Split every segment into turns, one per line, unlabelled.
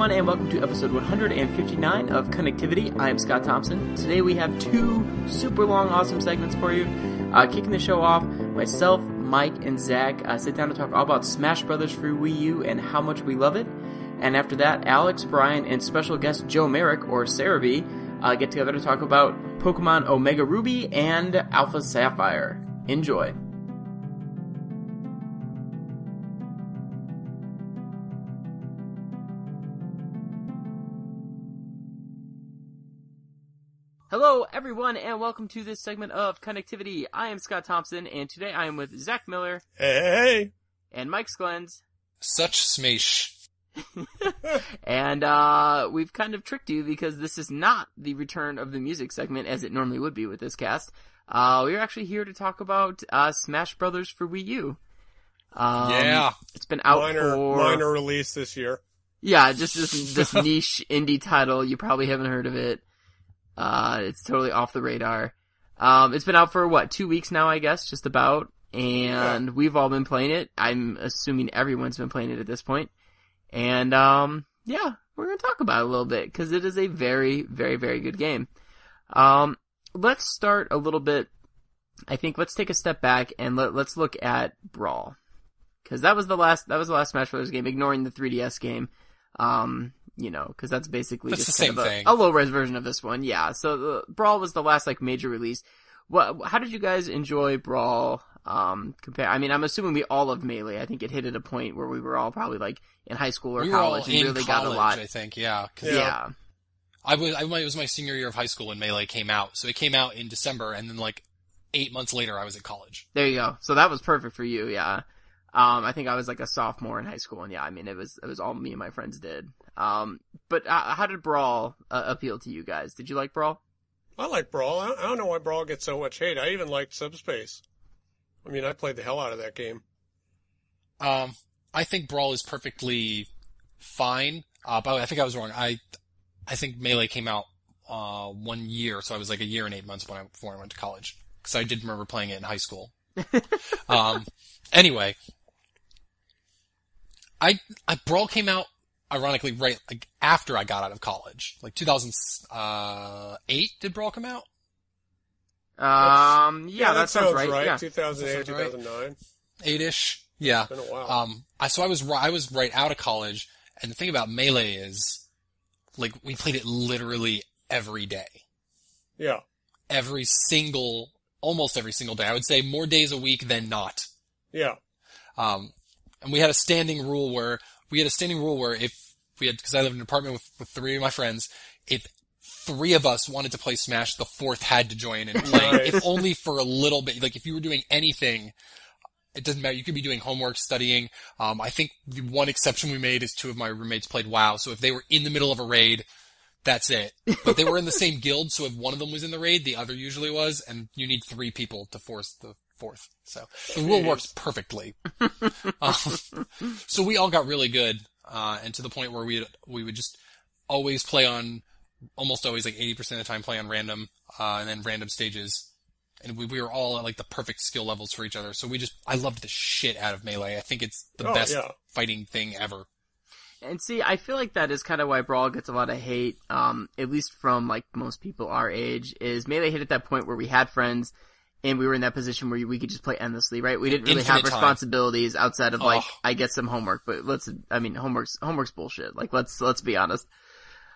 everyone, and welcome to episode 159 of Connectivity. I am Scott Thompson. Today we have two super long, awesome segments for you. Uh, kicking the show off, myself, Mike, and Zach uh, sit down to talk all about Smash Brothers for Wii U and how much we love it. And after that, Alex, Bryan, and special guest Joe Merrick, or Serebii, uh, get together to talk about Pokemon Omega Ruby and Alpha Sapphire. Enjoy. Everyone, and welcome to this segment of Connectivity. I am Scott Thompson, and today I am with Zach Miller
Hey,
and Mike Sklens.
Such smash.
and uh, we've kind of tricked you because this is not the return of the music segment as it normally would be with this cast. Uh, we're actually here to talk about uh, Smash Brothers for Wii U. Um,
Yeah.
it's been out
minor
for
minor release this year.
yeah, just this this niche indie title. You probably haven't heard of it. Uh, it's totally off the radar. Um, it's been out for what two weeks now, I guess, just about, and we've all been playing it. I'm assuming everyone's been playing it at this point. And um, yeah, we're gonna talk about it a little bit because it is a very, very, very good game. Um, let's start a little bit. I think let's take a step back and let, let's look at Brawl because that was the last that was the last Smash Bros. game, ignoring the 3DS game. Um, you know, because that's basically
That's
just
the
kind
same
of a,
thing.
a low res version of this one. Yeah. So the, Brawl was the last like major release. What? How did you guys enjoy Brawl? Um, compare. I mean, I'm assuming we all loved Melee. I think it hit at a point where we were all probably like in high school or
we all
college and
in
really
college,
got a lot.
I think. Yeah. 'Cause
Yeah.
Yeah.
I was, I, it was my senior year of high school when Melee came out. So it came out in December and then like eight months later I was at college.
There you go. So that was perfect for you. Yeah. Um, I think I was like a sophomore in high school, and yeah, I mean, it was it was all me and my friends did. Um, but uh, how did Brawl uh, appeal to you guys? Did you like Brawl?
I like Brawl. I I don't know why Brawl gets so much hate. I even liked Subspace. I mean, I played the hell out of that game.
Um, I think Brawl is perfectly fine. Uh, but I think I was wrong. I, I think Melee came out, uh, one year. So I was like a year and eight months when I, before I went to college. Cause I did remember playing it in high school. um, anyway. I, I, Brawl came out ironically right, like after I got out of college. Like 2008 did Brawl come out?
Um, yeah, that, sounds, right. Yeah.
2008,
That sounds right.
2009.
Eight-ish? Yeah.
Been a while.
Um, I, so I was, I was right out of college, and the thing about Melee is, like, we played it literally every day.
yeah.
Every single, almost every single day. I would say more days a week than not.
Yeah.
Um, and we had a standing rule where, we had a standing rule where if we had, cause I lived in an apartment with, with three of my friends, if three of us wanted to play Smash, the fourth had to join and play,
Nice.
if only for a little bit. Like if you were doing anything, it doesn't matter. You could be doing homework, studying. Um, I think the one exception we made is two of my roommates played WoW. So if they were in the middle of a raid, that's it. But they were in the same guild, so if one of them was in the raid, the other usually was, and you need three people to force the fourth. So the rule
Jeez.
works perfectly. um, so we all got really good, uh, and to the point where we we would just always play on, almost always like 80% of the time play on random, uh, and then random stages. And we, we were all at like the perfect skill levels for each other. So we just, I loved the shit out of Melee. I think it's the
Oh,
best
yeah.
fighting thing ever.
And see, I feel like that is kind of why Brawl gets a lot of hate, um, at least from like most people our age, is Melee hit at that point where we had friends and we were in that position where we could just play endlessly, right? We didn't really have
Infinite time.
responsibilities outside of like,
Oh.
I get some homework, but let's, I mean, homework's, homework's bullshit. Like, let's, let's be honest.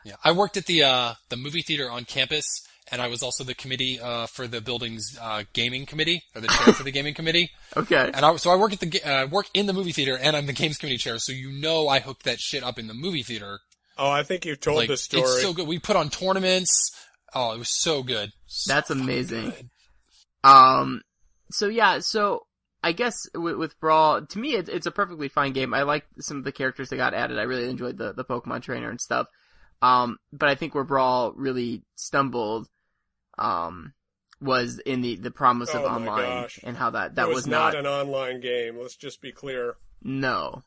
Yeah. I worked at the, uh, the movie theater on campus and I was also the committee, uh, for the building's, uh, gaming committee or the chair for the gaming committee.
Okay.
And I, so I work at the, ga- uh, work in the movie theater and I'm the games committee chair. So you know I hooked that shit up in the movie theater.
Oh, I think you've told
Like,
this story.
it's so good. We put on tournaments. Oh, it was so good. So
That's amazing.
good.
Um, so yeah, so I guess with, with Brawl, to me, it, it's a perfectly fine game. I like some of the characters that got added. I really enjoyed the, the Pokemon trainer and stuff. Um, but I think where Brawl really stumbled, um, was in the, the promise of
Oh my
online
gosh.
and how that, that
it
was,
not,
not,
an online game. Let's just be clear.
no.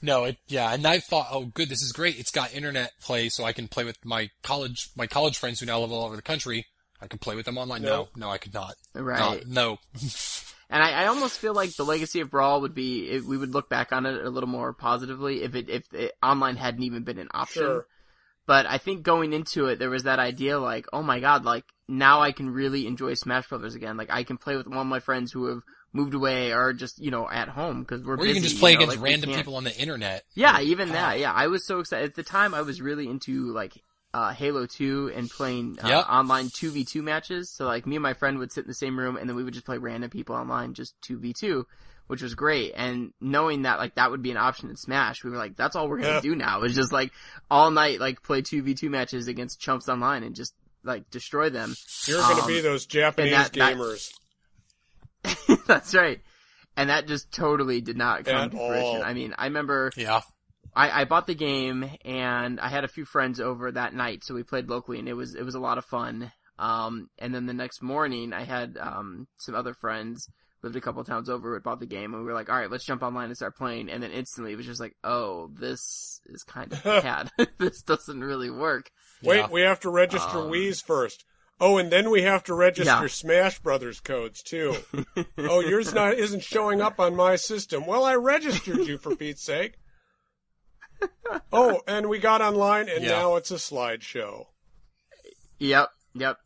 No, it, yeah, and I thought, oh, good, this is great. It's got internet play, so I can play with my college, my college friends who now live all over the country. I can play with them online. No,
No.
no, I could not.
Right.
No, no.
And I, I almost feel like the legacy of Brawl would be if we would look back on it a little more positively if it if it, online hadn't even been an option.
Sure.
But I think going into it, there was that idea like, oh my god, like now I can really enjoy Smash Brothers again. Like I can play with one of my friends who have moved away or just you know at home because we're
Or
busy.
you can just play
know,
against
like,
random people on the internet.
Yeah, even that. Yeah, I was so excited at the time. I was really into like uh, Halo 2 and playing uh,
Yep.
online 2v2 matches. So like me and my friend would sit in the same room and then we would just play random people online, just 2v2, which was great. And knowing that like that would be an option in Smash, we were like, that's all we're gonna
Yeah.
do now. Is just like all night like play 2v2 matches against chumps online and just like destroy them.
You're going to
Um,
be those Japanese
that- that-
gamers.
that's right. And that just totally did not come
At
to fruition.
all.
I mean, I remember
Yeah.
I, I bought the game and I had a few friends over that night, so we played locally and it was it was a lot of fun. Um, and then the next morning I had um some other friends lived a couple towns over who had bought the game and we were like, all right, let's jump online and start playing. And then instantly it was just like, oh, this is kind of bad. this doesn't really work.
Wait,
Yeah.
we have to register
Um,
Wii's first. Oh, and then we have to register
Yeah.
Smash Brothers codes too. oh, yours not isn't showing up on my system. Well, I registered you for Pete's sake. Oh, and we got online, and
Yeah.
now it's a slideshow.
Yep, yep.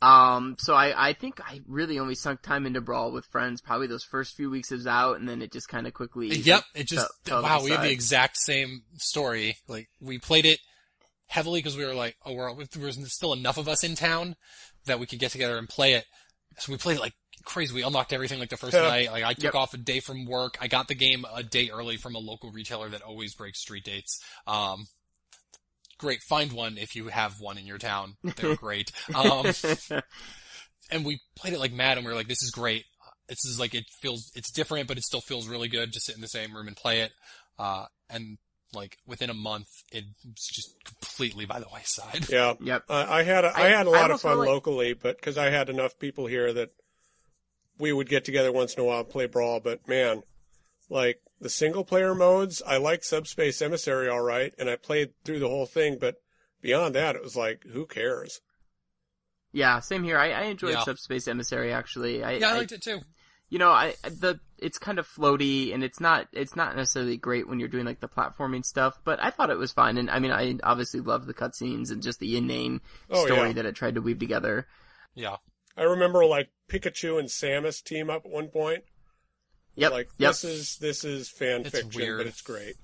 Um, so I, I think I really only sunk time into Brawl with friends probably those first few weeks it was out and then it just kind of quickly.
Yep. It just,
fell- fell to
wow, we have the exact same story. Like, we played it heavily because we were like, oh, we're, there was still enough of us in town that we could get together and play it. So we played it like crazy. We unlocked everything like the first
Yeah.
night. Like, I took
Yep.
off a day from work. I got the game a day early from a local retailer that always breaks street dates. Um, great. Find one if you have one in your town. They're great. Um, and we played it like mad and we were like, this is great. This is like, it feels, it's different, but it still feels really good. to sit in the same room and play it. Uh, and like within a month, it was just completely by the wayside.
Yeah,
yep.
uh, I had a, I,
I-
had a
I
lot of fun
like-
locally, but because I had enough people here that we would get together once in a while and play Brawl. But man, like the single player modes, I like Subspace Emissary all right, and I played through the whole thing. But beyond that, it was like, who cares?
Yeah, same here. I, I enjoyed
Yeah.
Subspace Emissary actually. I,
Yeah, I
I-
liked it too.
you know, I the it's kind of floaty and it's not it's not necessarily great when you're doing like the platforming stuff, but I thought it was fun. And I mean, I obviously love the cutscenes and just the inane
Oh,
story
yeah.
that it tried to weave together.
Yeah.
I remember like Pikachu and Samus team up at one point.
Yep,
Like
yep.
this is this is fan
It's
fiction,
weird.
but it's great.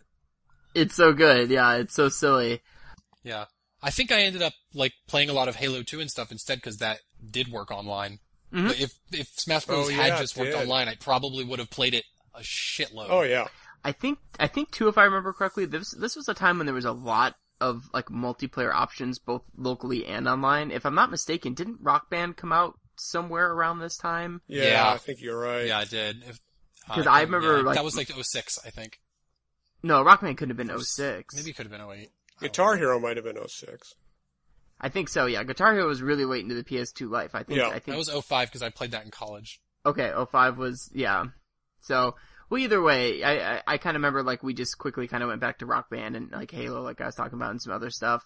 It's so good. Yeah, it's so silly.
Yeah. I think I ended up like playing a lot of Halo 2 and stuff instead because that did work online.
Mhm.
But if, if Smash Bros.
Oh,
had
yeah,
just worked
did.
online, I probably would have played it a shitload.
Oh yeah,
I think I think too, if I remember correctly, this this was a time when there was a lot of like multiplayer options, both locally and online. If I'm not mistaken, didn't Rock Band come out somewhere around this time?
yeah,
Yeah.
I think you're right.
Yeah, I did.
'Cause
uh,
I remember,
yeah,
like-
that was like 06, I think.
No, Rock Band couldn't have been 06.
Maybe it could have been 08.
Guitar Hero might have been 06.
I think so. Yeah, Guitar Hero was really late into the PS2 life. I think.
Yeah.
I think
That was 05 because I played that in college.
Okay, 05 was yeah. So well, either way, I I, I kind of remember like we just quickly kind of went back to Rock Band and like Halo, like I was talking about, and some other stuff.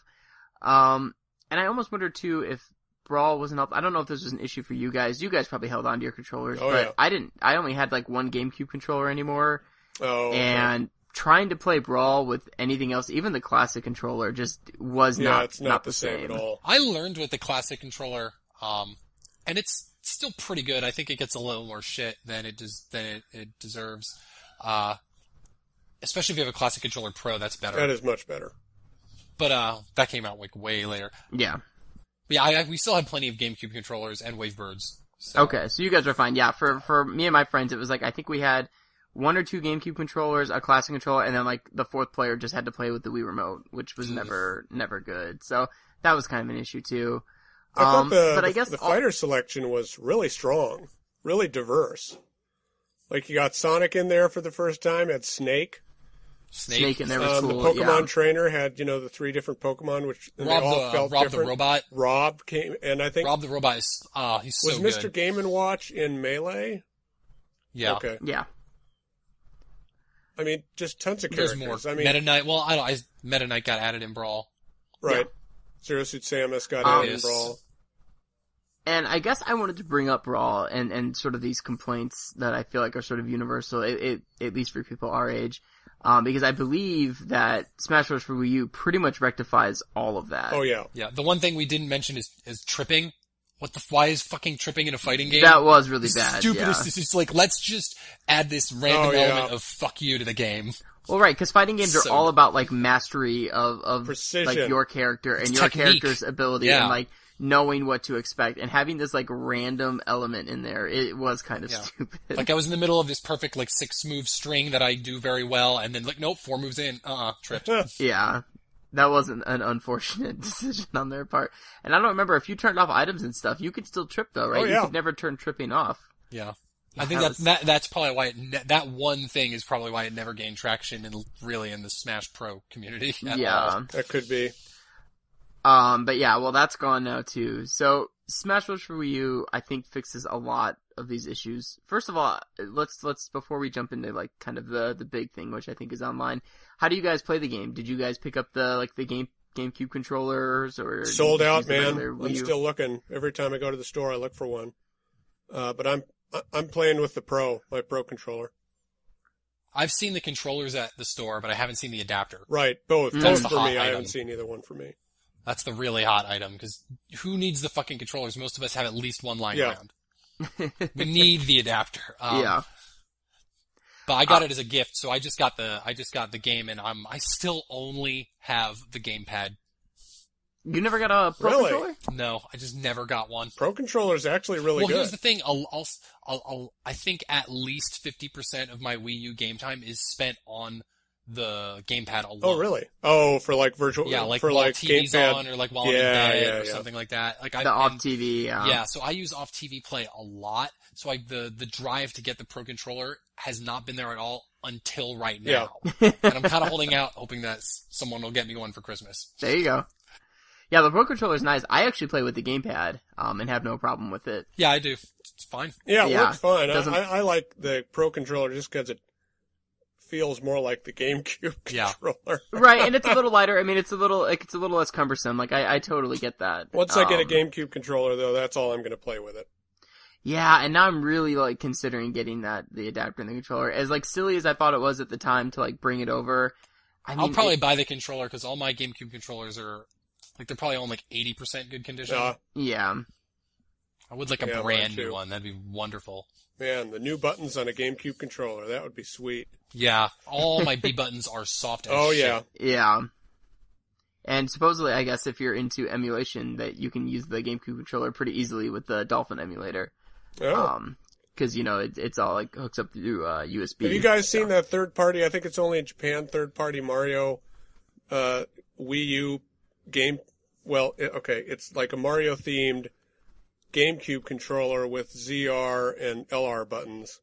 Um, and I almost wonder too if Brawl wasn't up. I don't know if this was an issue for you guys. You guys probably held on to your controllers,
Oh,
but
yeah.
I didn't. I only had like one GameCube controller anymore,
Oh, okay.
and trying to play Brawl with anything else, even the classic controller, just was
yeah,
not
it's not, the same, at all.
I learned with the classic controller, um, and it's still pretty good. I think it gets a little more shit than it does than it, it deserves. Uh, especially if you have a classic controller pro, that's better.
That is much better.
But uh, that came out like way later.
Yeah.
But yeah, I, I, we still had plenty of GameCube controllers and Wavebirds. So.
Okay, so you guys are fine. Yeah, for for me and my friends, it was like I think we had one or two GameCube controllers, a classic controller, and then like the fourth player just had to play with the Wii remote, which was never never good. So that was kind of an issue too.
I thought
Um,
the,
but I guess
the
all-
fighter selection was really strong, really diverse. Like you got Sonic in there for the first time, had Snake.
Snake,
Snake in there was
Um,
cool.
the Pokemon
yeah.
trainer had, you know, the three different Pokemon, which and
Rob
they all
the uh,
felt
Rob
different.
the robot.
Rob came, and I think
Rob the robot is ah he's so
was Mr. Game and Watch in Melee.
yeah.
Okay,
Yeah,
I mean, just tons of characters.
There's
characters.
more.
I mean,
Meta Knight. Well, I don't. I, Meta Knight got added in Brawl.
right? Zero Suit Samus got
Um,
in
Yes.
Brawl.
and I guess I wanted to bring up Brawl and, and sort of these complaints that I feel like are sort of universal, it, it, at least for people our age. Um, because I believe that Smash Bros. for Wii U pretty much rectifies all of that.
Oh yeah.
Yeah, the one thing we didn't mention is is tripping. What the? f- Why is fucking tripping in a fighting game?
That was really bad.
Stupidest.
Yeah.
This is like let's just add this random
Oh, yeah.
element of fuck you to the game.
Well, right, because fighting games are all about like mastery of of
Precision.
like your character and
It's
your
technique.
character's ability
Yeah.
and like knowing what to expect and having this like random element in there. It was kind of
Yeah.
stupid.
Like I was in the middle of this perfect like six move string that I do very well, and then like nope, four moves in, uh, uh tripped.
yeah. That wasn't an unfortunate decision on their part. And I don't remember if you turned off items and stuff, you could still trip though, right?
Oh, yeah.
You could never turn tripping off.
Yeah. I think
that
that's
was-
that, that's probably why it ne- that one thing is probably why it never gained traction in really in the Smash Pro community. at
yeah.
all.
That could be.
Um, but yeah, well, that's gone now too. So Smash Bros. for Wii U, I think fixes a lot of these issues. First of all, let's let's before we jump into like kind of the the big thing, which I think is online. How do you guys play the game? Did you guys pick up the like the game GameCube controllers or
Sold out, man.
regular Wii
I'm
U?
still looking. Every time I go to the store, I look for one. Uh, but I'm I- I'm playing with the Pro, my Pro controller.
I've seen the controllers at the store, but I haven't seen the adapter.
Right, both.
That's
Both for
hot
me. I haven't seen either one for me.
That's the really hot item because who needs the fucking controllers? Most of us have at least one lying
Yeah.
around. We need the adapter. Um,
yeah.
But I got
Uh,
it as a gift, so I just got the I just got the game, and I'm I still only have the gamepad.
You never got a Pro
Really?
controller?
No, I just never got one.
Pro controller is actually really
well,
good.
here's the thing. I'll, I'll, I'll, I'll, I think at least 50% of my Wii U game time is spent on the gamepad alone.
oh, really? Oh, for like virtual.
Yeah, like
for
while
like
TV's
gamepad.
on or like while I'm in bed
yeah,
or
yeah.
something like that. Like I,
The off TV, yeah.
Yeah, so I use off TV play a lot. So I, the, the drive to get the Pro Controller has not been there at all until right
Yeah.
now. and I'm kind of holding out, hoping that someone will get me one for Christmas.
There you go. Yeah, the Pro controller is nice. I actually play with the gamepad, um, and have no problem with it.
Yeah, I do. It's fine.
Yeah, it
Yeah,
works fine. I, I like the Pro controller just because it feels more like the GameCube
Yeah.
controller.
right, and it's a little lighter. I mean, it's a little, like, it's a little less cumbersome. Like, I, I totally get that.
Once I get a
Um,
GameCube controller, though, that's all I'm going to play with it.
Yeah, and now I'm really like considering getting that the adapter and the controller. As like silly as I thought it was at the time to like bring it over. I mean,
I'll probably
it-
buy the controller because all my GameCube controllers are like they're probably on like 80% good condition.
Uh,
yeah,
I would like a
Yeah,
brand new one. That'd be wonderful.
man, the new buttons on a GameCube controller, that would be sweet.
Yeah, all my B buttons are soft as
Oh,
shit.
yeah.
yeah. And supposedly, I guess if you're into emulation, that you can use the GameCube controller pretty easily with the Dolphin emulator.
Oh.
Um, because you know it, it's all like hooks up through uh, USB.
Have you guys
so-
seen that third party? I think it's only in Japan. Third party Mario, uh, Wii U game. Well, it, okay, it's like a Mario themed GameCube controller with ZR and LR buttons,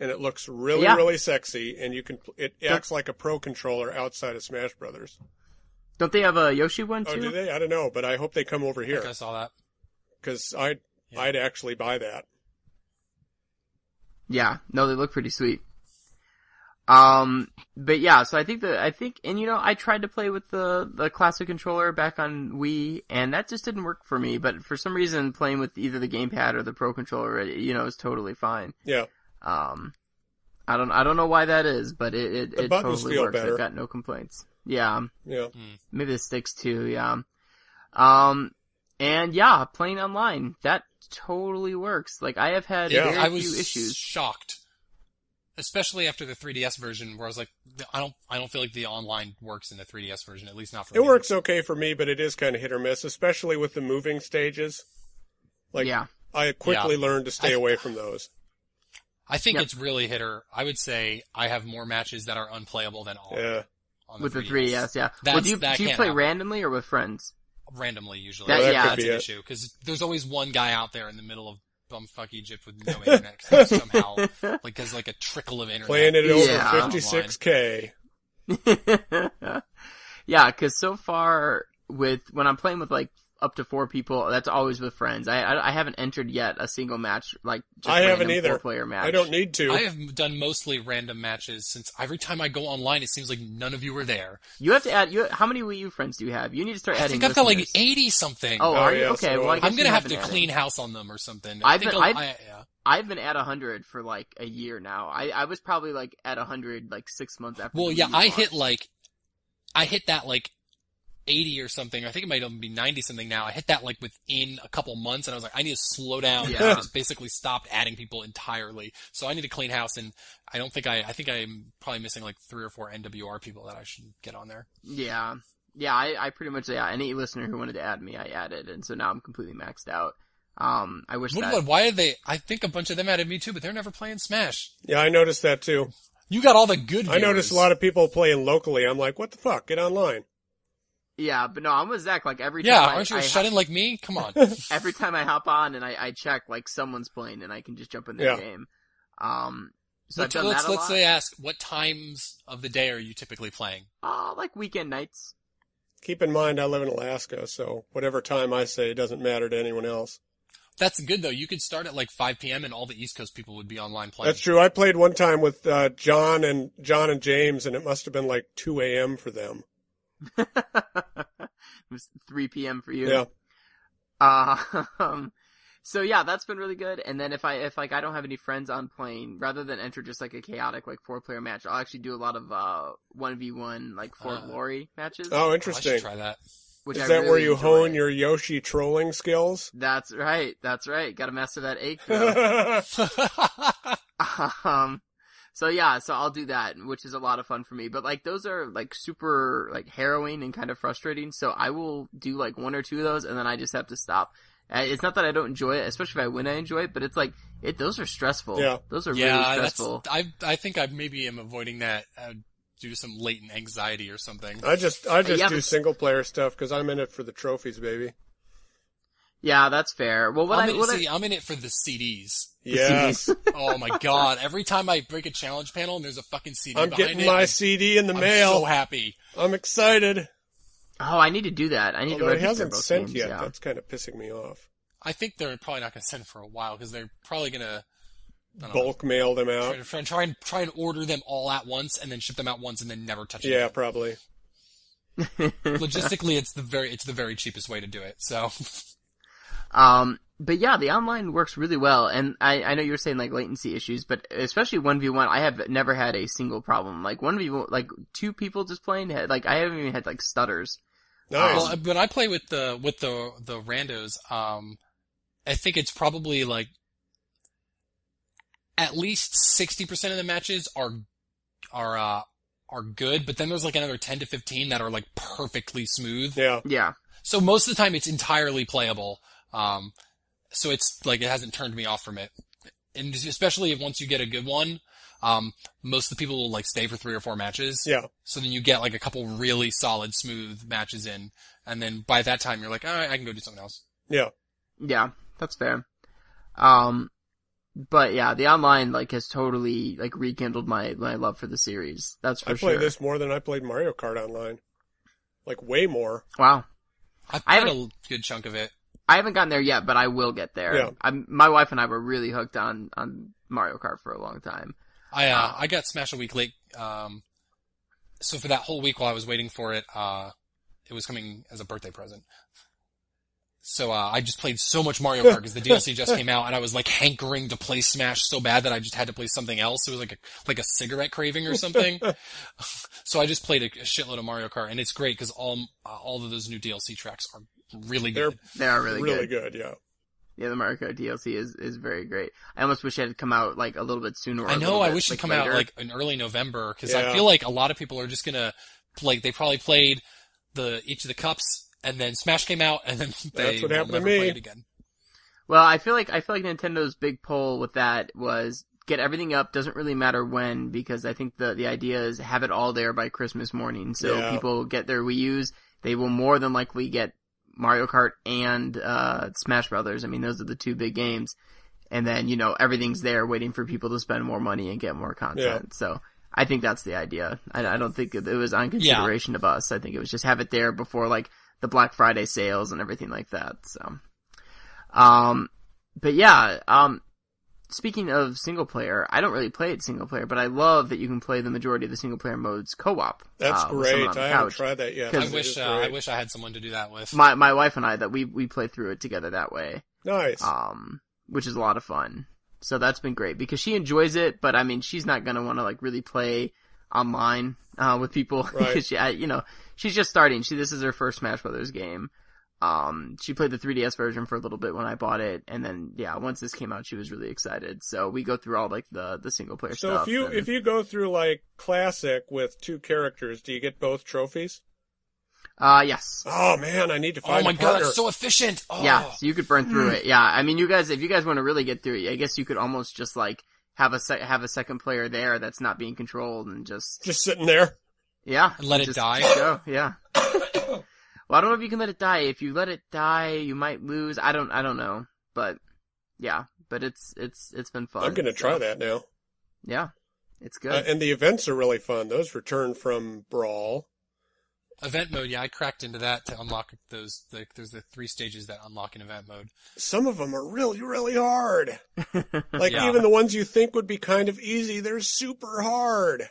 and it looks really,
Yeah.
really sexy. And you can it acts like a Pro controller outside of Smash Brothers.
Don't they have a Yoshi one too?
oh do they? I don't know, but I hope they come over
I think
here
I saw that.
because I'd
Yeah.
I'd actually buy that.
Yeah, no, they look pretty sweet. Um, but yeah, so I think that I think, and you know, I tried to play with the the classic controller back on Wii, and that just didn't work for me. But for some reason, playing with either the gamepad or the Pro controller, you know, is totally fine.
Yeah,
Um, I don't I don't know why that is, but it it, it totally
feel
works.
better.
I've got no complaints. Yeah,
yeah.
maybe the sticks too. Yeah. Um, and yeah, playing online that totally works. Like I have had
Yeah.
very
I
few
was
issues.
shocked, especially after the 3DS version, where I was like, I don't, I don't feel like the online works in the 3DS version, at least not for
It
me.
It works okay for me, but it is kind of hit or miss, especially with the moving stages. Like,
yeah.
I quickly learned to stay
I-
away from those.
I think
Yep.
it's really hit or. I would say I have more matches that are unplayable than all
Yeah.
on
with the 3DS, yeah. well, do you, do you play
happen.
randomly or with friends?
randomly usually.
That- Well, that yeah.
that's
be
an
it.
issue because there's always one guy out there in the middle of bumfuck Egypt with no internet 'cause he's somehow like has like a trickle of internet.
Playing it over
Yeah.
56k.
yeah, because so far with when I'm playing with like up to four people. That's always with friends. I I, I haven't entered yet a single match like just
I haven't either.
Four-player match.
I don't need to.
I have done mostly random matches since every time I go online, it seems like none of you are there.
You have to add. You how many Wii U friends do you have? You need to start
I
adding.
I think I've got like
listeners.
80 something.
Oh,
Oh,
are oh, you
yeah,
okay?
so
Well, I
I'm
guess
I'm
you
gonna have to
added.
clean house on them or something. I
I've
think
been-
I'll-
I've-
I, yeah.
I've been at hundred for like a year now. I I was probably like at hundred like six months after.
Well,
the
yeah,
Wii U
I hit like, I hit that like 80 or something. I think it might even be 90 something now. I hit that like within a couple months and I was like, I need to slow down.
Yeah.
I just basically stopped adding people entirely. So I need to clean house and I don't think I, I think I'm probably missing like three or four NWR people that I should get on there.
Yeah. Yeah, I, I pretty much, yeah, any listener who wanted to add me, I added, and so now I'm completely maxed out. Um, I wish
What
that,
about, why are they, I think a bunch of them added me too, but they're never playing Smash.
yeah, I noticed that too.
You got all the good
I noticed a lot of people playing locally. I'm like, what the fuck? Get online.
Yeah, but no, I'm with Zach, like every
Yeah,
time I,
aren't you
I
a shut in like me? Come on.
every time I hop on and I, I check, like someone's playing and I can just jump in their
Yeah.
game. Um, so I've
let's
done
let's,
that a
let's say ask, what times of the day are you typically playing?
Uh, like weekend nights.
Keep in mind, I live in Alaska, so whatever time I say doesn't matter to anyone else.
That's good though. You could start at like 5 p.m. and all the East Coast people would be online playing.
That's true. I played one time with uh, John and John and James, and it must have been like 2 a.m. for them.
it was 3 p.m. for you.
Yeah.
Uh, um, so yeah, that's been really good. And then if I, if like I don't have any friends on playing, rather than enter just like a chaotic like four player match, I'll actually do a lot of, uh, 1v1 like for
Uh,
glory matches.
Oh,
Oh, I
interesting.
should try that.
which
Is
I
that
really
where you
enjoy.
hone your Yoshi trolling skills?
That's right. That's right. Gotta master that A throw. um, so yeah, so I'll do that, which is a lot of fun for me. But like those are like super like harrowing and kind of frustrating. So I will do like one or two of those, and then I just have to stop. Uh, It's not that I don't enjoy it, especially if I win, I enjoy it. But it's like it; those are stressful.
Yeah.
those are
yeah,
really stressful.
I I think I maybe am avoiding that uh, due to some latent anxiety or something.
I just I just
Yeah,
do
but-
single player stuff because I'm in it for the trophies, baby.
Yeah, that's fair. Well, what
I'm
I
in,
what
see, I'm in it for the CDs.
I,
Yes,
Oh my god! Every time I break a challenge panel and there's a fucking CD
I'm
behind
getting
it,
my
I'm,
CD in the
I'm
mail.
so happy.
I'm excited.
oh, I need to do that. I need
Although
to
it
register
hasn't
both
sent
games,
yet.
Yeah.
That's kind of pissing me off.
I think they're probably not going to send for a while because they're probably going to I don't know,
Bulk mail them out.
try, try, try and try and order them all at once and then ship them out once and then never touch it.
Yeah,
again.
probably.
Logistically, it's the very it's the very cheapest way to do it. So
Um, but yeah, the online works really well, and I, I know you were saying like latency issues, but especially one v one, I have never had a single problem. Like one v one, like two people just playing, had, like I haven't even had like stutters.
Nice.
well, when I play with the with the the randos, um, I think it's probably like at least sixty percent of the matches are are uh are good, but then there's like another ten to fifteen that are like perfectly smooth.
yeah.
Yeah,
So most of the time it's entirely playable. Um, so it's like it hasn't turned me off from it. And especially if once you get a good one, um, most of the people will like stay for three or four matches.
Yeah.
So then you get like a couple really solid, smooth matches in, and then by that time you're like, all right, I can go do something else.
Yeah.
yeah, that's fair. Um, but yeah, the online like has totally like rekindled my my love for the series. That's for sure.
I play
sure.
this more than I played Mario Kart online. Like way more.
Wow.
I've
I
played a good chunk of it.
I haven't gotten there yet, but I will get there.
Yeah.
I'm, my wife and I were really hooked on on Mario Kart for a long time.
I uh,
Ah.
I got Smash a week late. Um, so for that whole week while I was waiting for it, uh, it was coming as a birthday present. So uh, I just played so much Mario Kart because the DLC just came out, and I was like hankering to play Smash so bad that I just had to play something else. It was like a like a cigarette craving or something. so I just played a, a shitload of Mario Kart, and it's great because all uh, all of those new DLC tracks are really
They're
good.
They are really,
really
good.
good. Yeah.
Yeah, the Mario Kart DLC is is very great. I almost wish it had come out like a little bit sooner.
I know. I
bit,
wish
like,
it'd come
later.
out like in early November because I feel like a lot of people are just gonna like they probably played the each of the cups and then Smash came out and then they
That's what
will
happened to
never
me.
play it again.
Well, I feel like I feel like Nintendo's big pull with that was get everything up. Doesn't really matter when because I think the the idea is have it all there by Christmas morning. So
Yeah.
people get their Wii U's. They will more than likely get Mario Kart and uh, Smash Brothers. I mean, those are the two big games. And then you know everything's there waiting for people to spend more money and get more content. So. I think that's the idea. I, I don't think it was on consideration of us. I think it was just have it there before like the Black Friday sales and everything like that. So, um, but yeah, um, speaking of single player, I don't really play it single player, but I love that you can play the majority of the single player modes co-op.
That's
uh,
great. I haven't tried that yet.
I wish uh, I wish I had someone to do that with.
My my wife and I that we we play through it together that way,
Nice.
um, which is a lot of fun. So that's been great because she enjoys it, but I mean she's not gonna want to like really play online uh, with people
Right.
because she, I, you know, she's just starting. She this is her first Smash Brothers game. Um, she played the 3DS version for a little bit when I bought it, and then yeah, once this came out, she was really excited. So we go through all like the the single player
so
stuff.
So if you
and-
if you go through like classic with two characters, do you get both trophies?
uh yes.
Oh man, I need to find.
oh my
a
god,
partner.
that's so efficient. Oh.
Yeah, so you could burn through it. Yeah, I mean, you guys, if you guys want to really get through it, I guess you could almost just like have a sec- have a second player there that's not being controlled and just
Just sitting there.
yeah,
And let it
just
die?
Go, yeah. well, I don't know if you can let it die. If you let it die, you might lose. I don't, I don't know, but yeah, but it's it's it's been fun.
I'm gonna
so,
try that now.
Yeah, it's good.
Uh, and the events are really fun. Those return from Brawl.
Event mode, yeah, I cracked into that to unlock those. Like, there's the three stages that unlock in event mode.
Some of them are really, really hard. Like
Yeah.
even the ones you think would be kind of easy, they're super hard.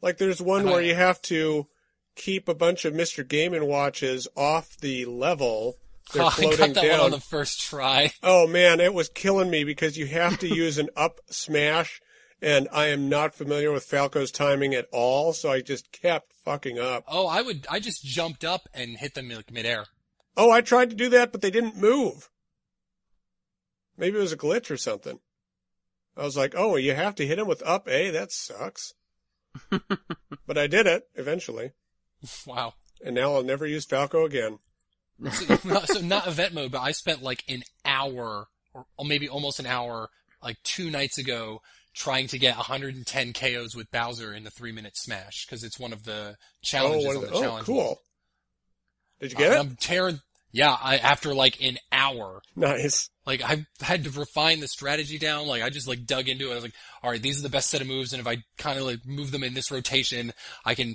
Like there's one
And I-
where you have to keep a bunch of Mr. Game and watches off the level. They're
Oh, I got that
down.
one on the first try.
Oh man, it was killing me because you have to use an up smash and I am not familiar with Falco's timing at all, so I just kept fucking up.
Oh, I would. I just jumped up and hit them like midair.
Oh, I tried to do that, but they didn't move. Maybe it was a glitch or something. I was like, oh, you have to hit him with up A? That sucks. but I did it eventually.
Wow.
And now I'll never use Falco again.
So, not, so not event mode, but I spent like an hour or, maybe almost an hour, like two nights ago, trying to get 110 KOs with Bowser in the three minute smash because it's one of the challenges
oh,
on the
it? oh,
challenge.
cool. Did you
Uh,
get
and
it?
I'm tearing. Yeah, I, after like an hour,
Nice.
like I had to refine the strategy down. Like I just like dug into it. I was like, all right, these are the best set of moves, and if I kind of like move them in this rotation, I can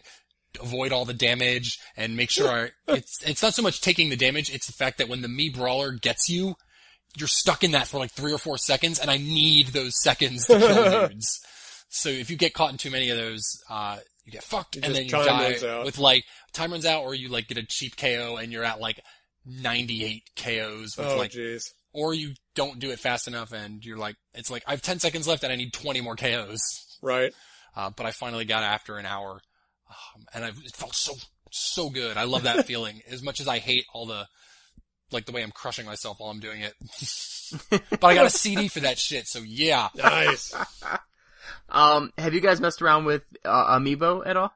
avoid all the damage and make sure I, it's it's not so much taking the damage; it's the fact that when the Mii brawler gets you, you're stuck in that for like three or four seconds, and I need those seconds to kill dudes. So if you get caught in too many of those, uh, you get fucked,
You
and then you die with like time runs out, or you like get a cheap KO and you're at like 98 KOs with
Oh,
like
jeez.
or you don't do it fast enough and you're like, it's like, I have 10 seconds left and I need 20 more KOs.
Right.
Uh, but I finally got after an hour. Um, and I, it felt so, so good. I love that feeling as much as I hate all the, like the way I'm crushing myself while I'm doing it. but I got a CD for that shit. So yeah.
Nice.
um, have you guys messed around with uh, Amiibo at all?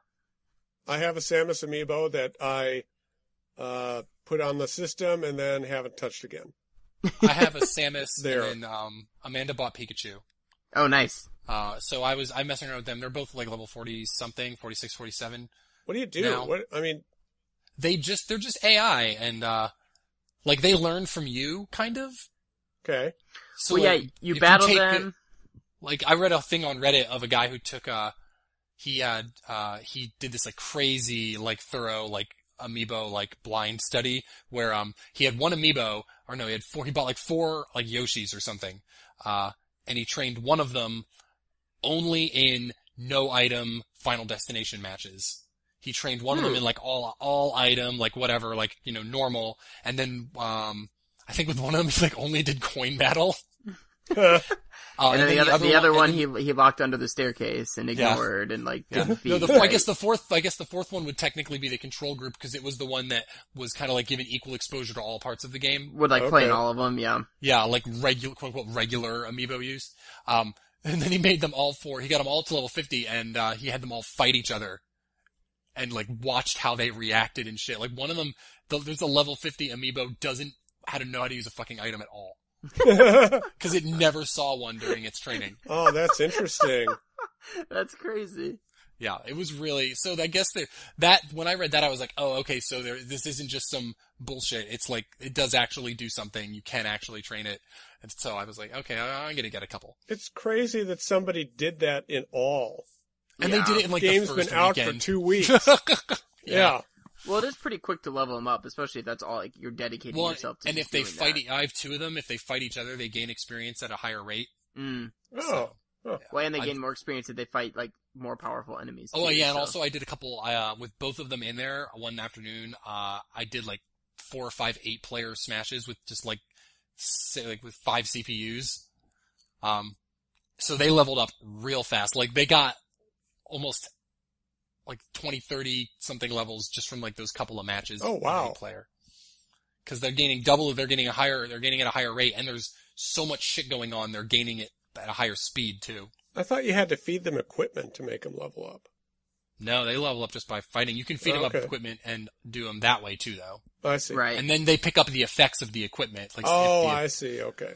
I have a Samus amiibo that I uh, put on the system and then haven't touched again.
I have a Samus
There.
and then, um, Amanda bought Pikachu.
Oh, nice.
Uh, so I was, I'm messing around with them. They're both like level 40 something, 46, 47.
What do you do?
No.
What I mean,
They just, they're just AI and, uh, like they learn from you, kind of.
okay.
So
well,
like,
yeah, you
if
battle
take
them.
the- like I read a thing on Reddit of a guy who took uh he had uh he did this like crazy like thorough like amiibo like blind study where um he had one amiibo or no he had four he bought like four like Yoshis or something uh and he trained one of them only in no item final destination matches. He trained one of them
Hmm.
in like all all item like whatever like you know normal and then um I think with one of them he like only did coin battle. Uh,
and then the other, the other one,
and then-
he he locked under the staircase and
Yeah.
ignored and like
Yeah.
didn't
No,
feed.
the, I guess the fourth, I guess the fourth one would technically be the control group because it was the one that was kind of like given equal exposure to all parts of the game.
would like play in all of them. Yeah.
Yeah, like regular, quote unquote, regular amiibo use. Um, and then he made them all four. He got them all to level 50 and, uh, he had them all fight each other and like watched how they reacted and shit. Like one of them, the, there's a level 50 amiibo doesn't how to know how to use a fucking item at all because it never saw one during its training.
oh, that's interesting.
That's crazy.
Yeah, it was really so. I guess that that when I read that, I was like, oh, okay, so there, this isn't just some bullshit. It's like it does actually do something. You can actually train it, and so I was like, okay, I- I'm gonna get a couple.
It's crazy that somebody did that in all.
And
Yeah.
they did it in like
Game's
the first
been out
weekend.
for two weeks. yeah.
Well, it is pretty quick to level them up, especially if that's all like you're dedicating
Well,
yourself to.
and if they fight,
that.
e- I have two of them. If they fight each other, they gain experience at a higher rate.
Mm.
Oh,
Well, and they
I-
gain more experience if they fight like more powerful enemies.
Oh
too,
yeah, and also I did a couple uh, with both of them in there one afternoon. Uh, I did like four or five eight player smashes with just like say like with five CPUs. Um, so they leveled up real fast. Like they got almost like 20, 30 something levels just from like those couple of matches.
Oh, wow.
eight player. Cause they're gaining double, they're getting a higher, they're gaining at a higher rate and there's so much shit going on. They're gaining it at a higher speed too.
I thought you had to feed them equipment to make them level up.
No, they level up just by fighting. You can feed
Oh,
them up
okay.
equipment and do them that way too, though.
I see.
right.
And then they pick up the effects of the equipment. Like,
Oh,
the-
I see. Okay.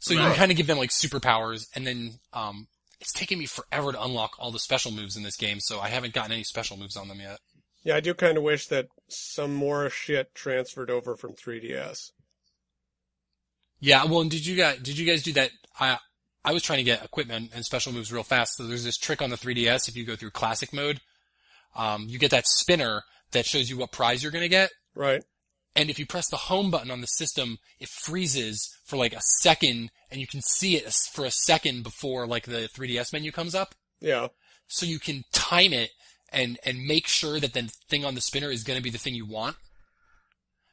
so you
Right.
can kind of give them like superpowers, and then um, it's taken me forever to unlock all the special moves in this game, so I haven't gotten any special moves on them yet.
Yeah, I do kind of wish that some more shit transferred over from 3DS.
Yeah, well, and did you guys did you guys do that? I I was trying to get equipment and special moves real fast. So there's this trick on the 3DS. If you go through classic mode, um, you get that spinner that shows you what prize you're gonna get.
Right.
And if you press the home button on the system, it freezes for like a second and you can see it for a second before like the 3DS menu comes up.
Yeah.
So you can time it and, and make sure that the thing on the spinner is going to be the thing you want.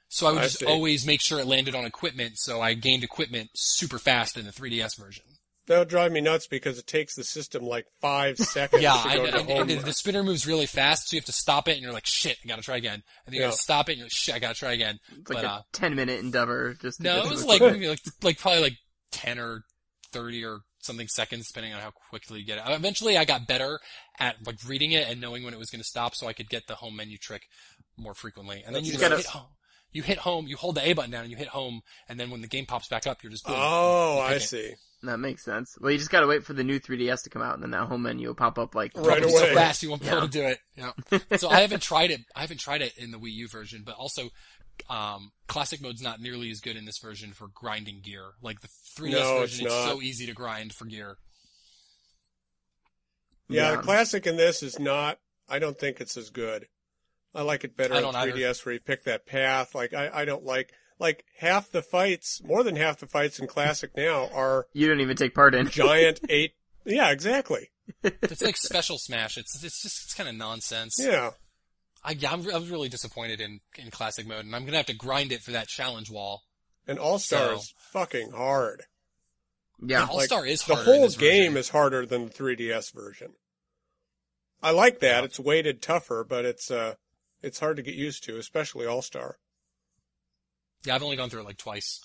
So I would
I
just
see.
always make sure it landed on equipment. So I gained equipment super fast in the 3DS version.
That would drive me nuts because it takes the system like five seconds
Yeah,
to
I,
go
I-
to
and
home.
the, the spinner moves really fast, so you have to stop it, and you're like, "Shit, I gotta try again." And then you
Yeah.
gotta stop it, and you're like, "Shit, I gotta try again."
it's like a
uh,
ten minute endeavor. Just to
No,
get
it
to
was like maybe like like probably like ten or thirty or something seconds, depending on how quickly you get it. Eventually, I got better at like reading it and knowing when it was going to stop, so I could get the home menu trick more frequently. And then
That's
you just
gotta-
hit home. You hit home, you hold the A button down, and you hit home, and then when the game pops back up, you're just boom,
oh, I
see. it.
See.
that makes sense. Well, you just gotta wait for the new 3DS to come out, and then that home menu will pop up like
Right
Probably so
away.
fast you won't be able to do it. Yeah. so I haven't tried it. I haven't tried it in the Wii U version, but also. Um, classic mode's not nearly as good in this version for grinding gear. Like the 3DS
No,
version, it's
not.
so easy to grind for gear.
Yeah,
Yeah.
the classic in this is not. I don't think it's as good. I like it better on
don't either.
3DS where you pick that path. Like I, I don't like like half the fights, more than half the fights in classic now are
You don't even take part in.
giant eight. Yeah, exactly.
It's like Special Smash. It's it's just it's kind of nonsense.
Yeah.
I, I'm, I was really disappointed in in classic mode, and I'm gonna have to grind it for that challenge wall.
And All Star
So-
is fucking hard.
Yeah.
All Star is
The
harder. in
whole
this
game
version.
is harder than the 3DS version. I like that. It's weighted tougher, but it's uh it's hard to get used to, especially All Star.
Yeah, I've only gone through it like twice,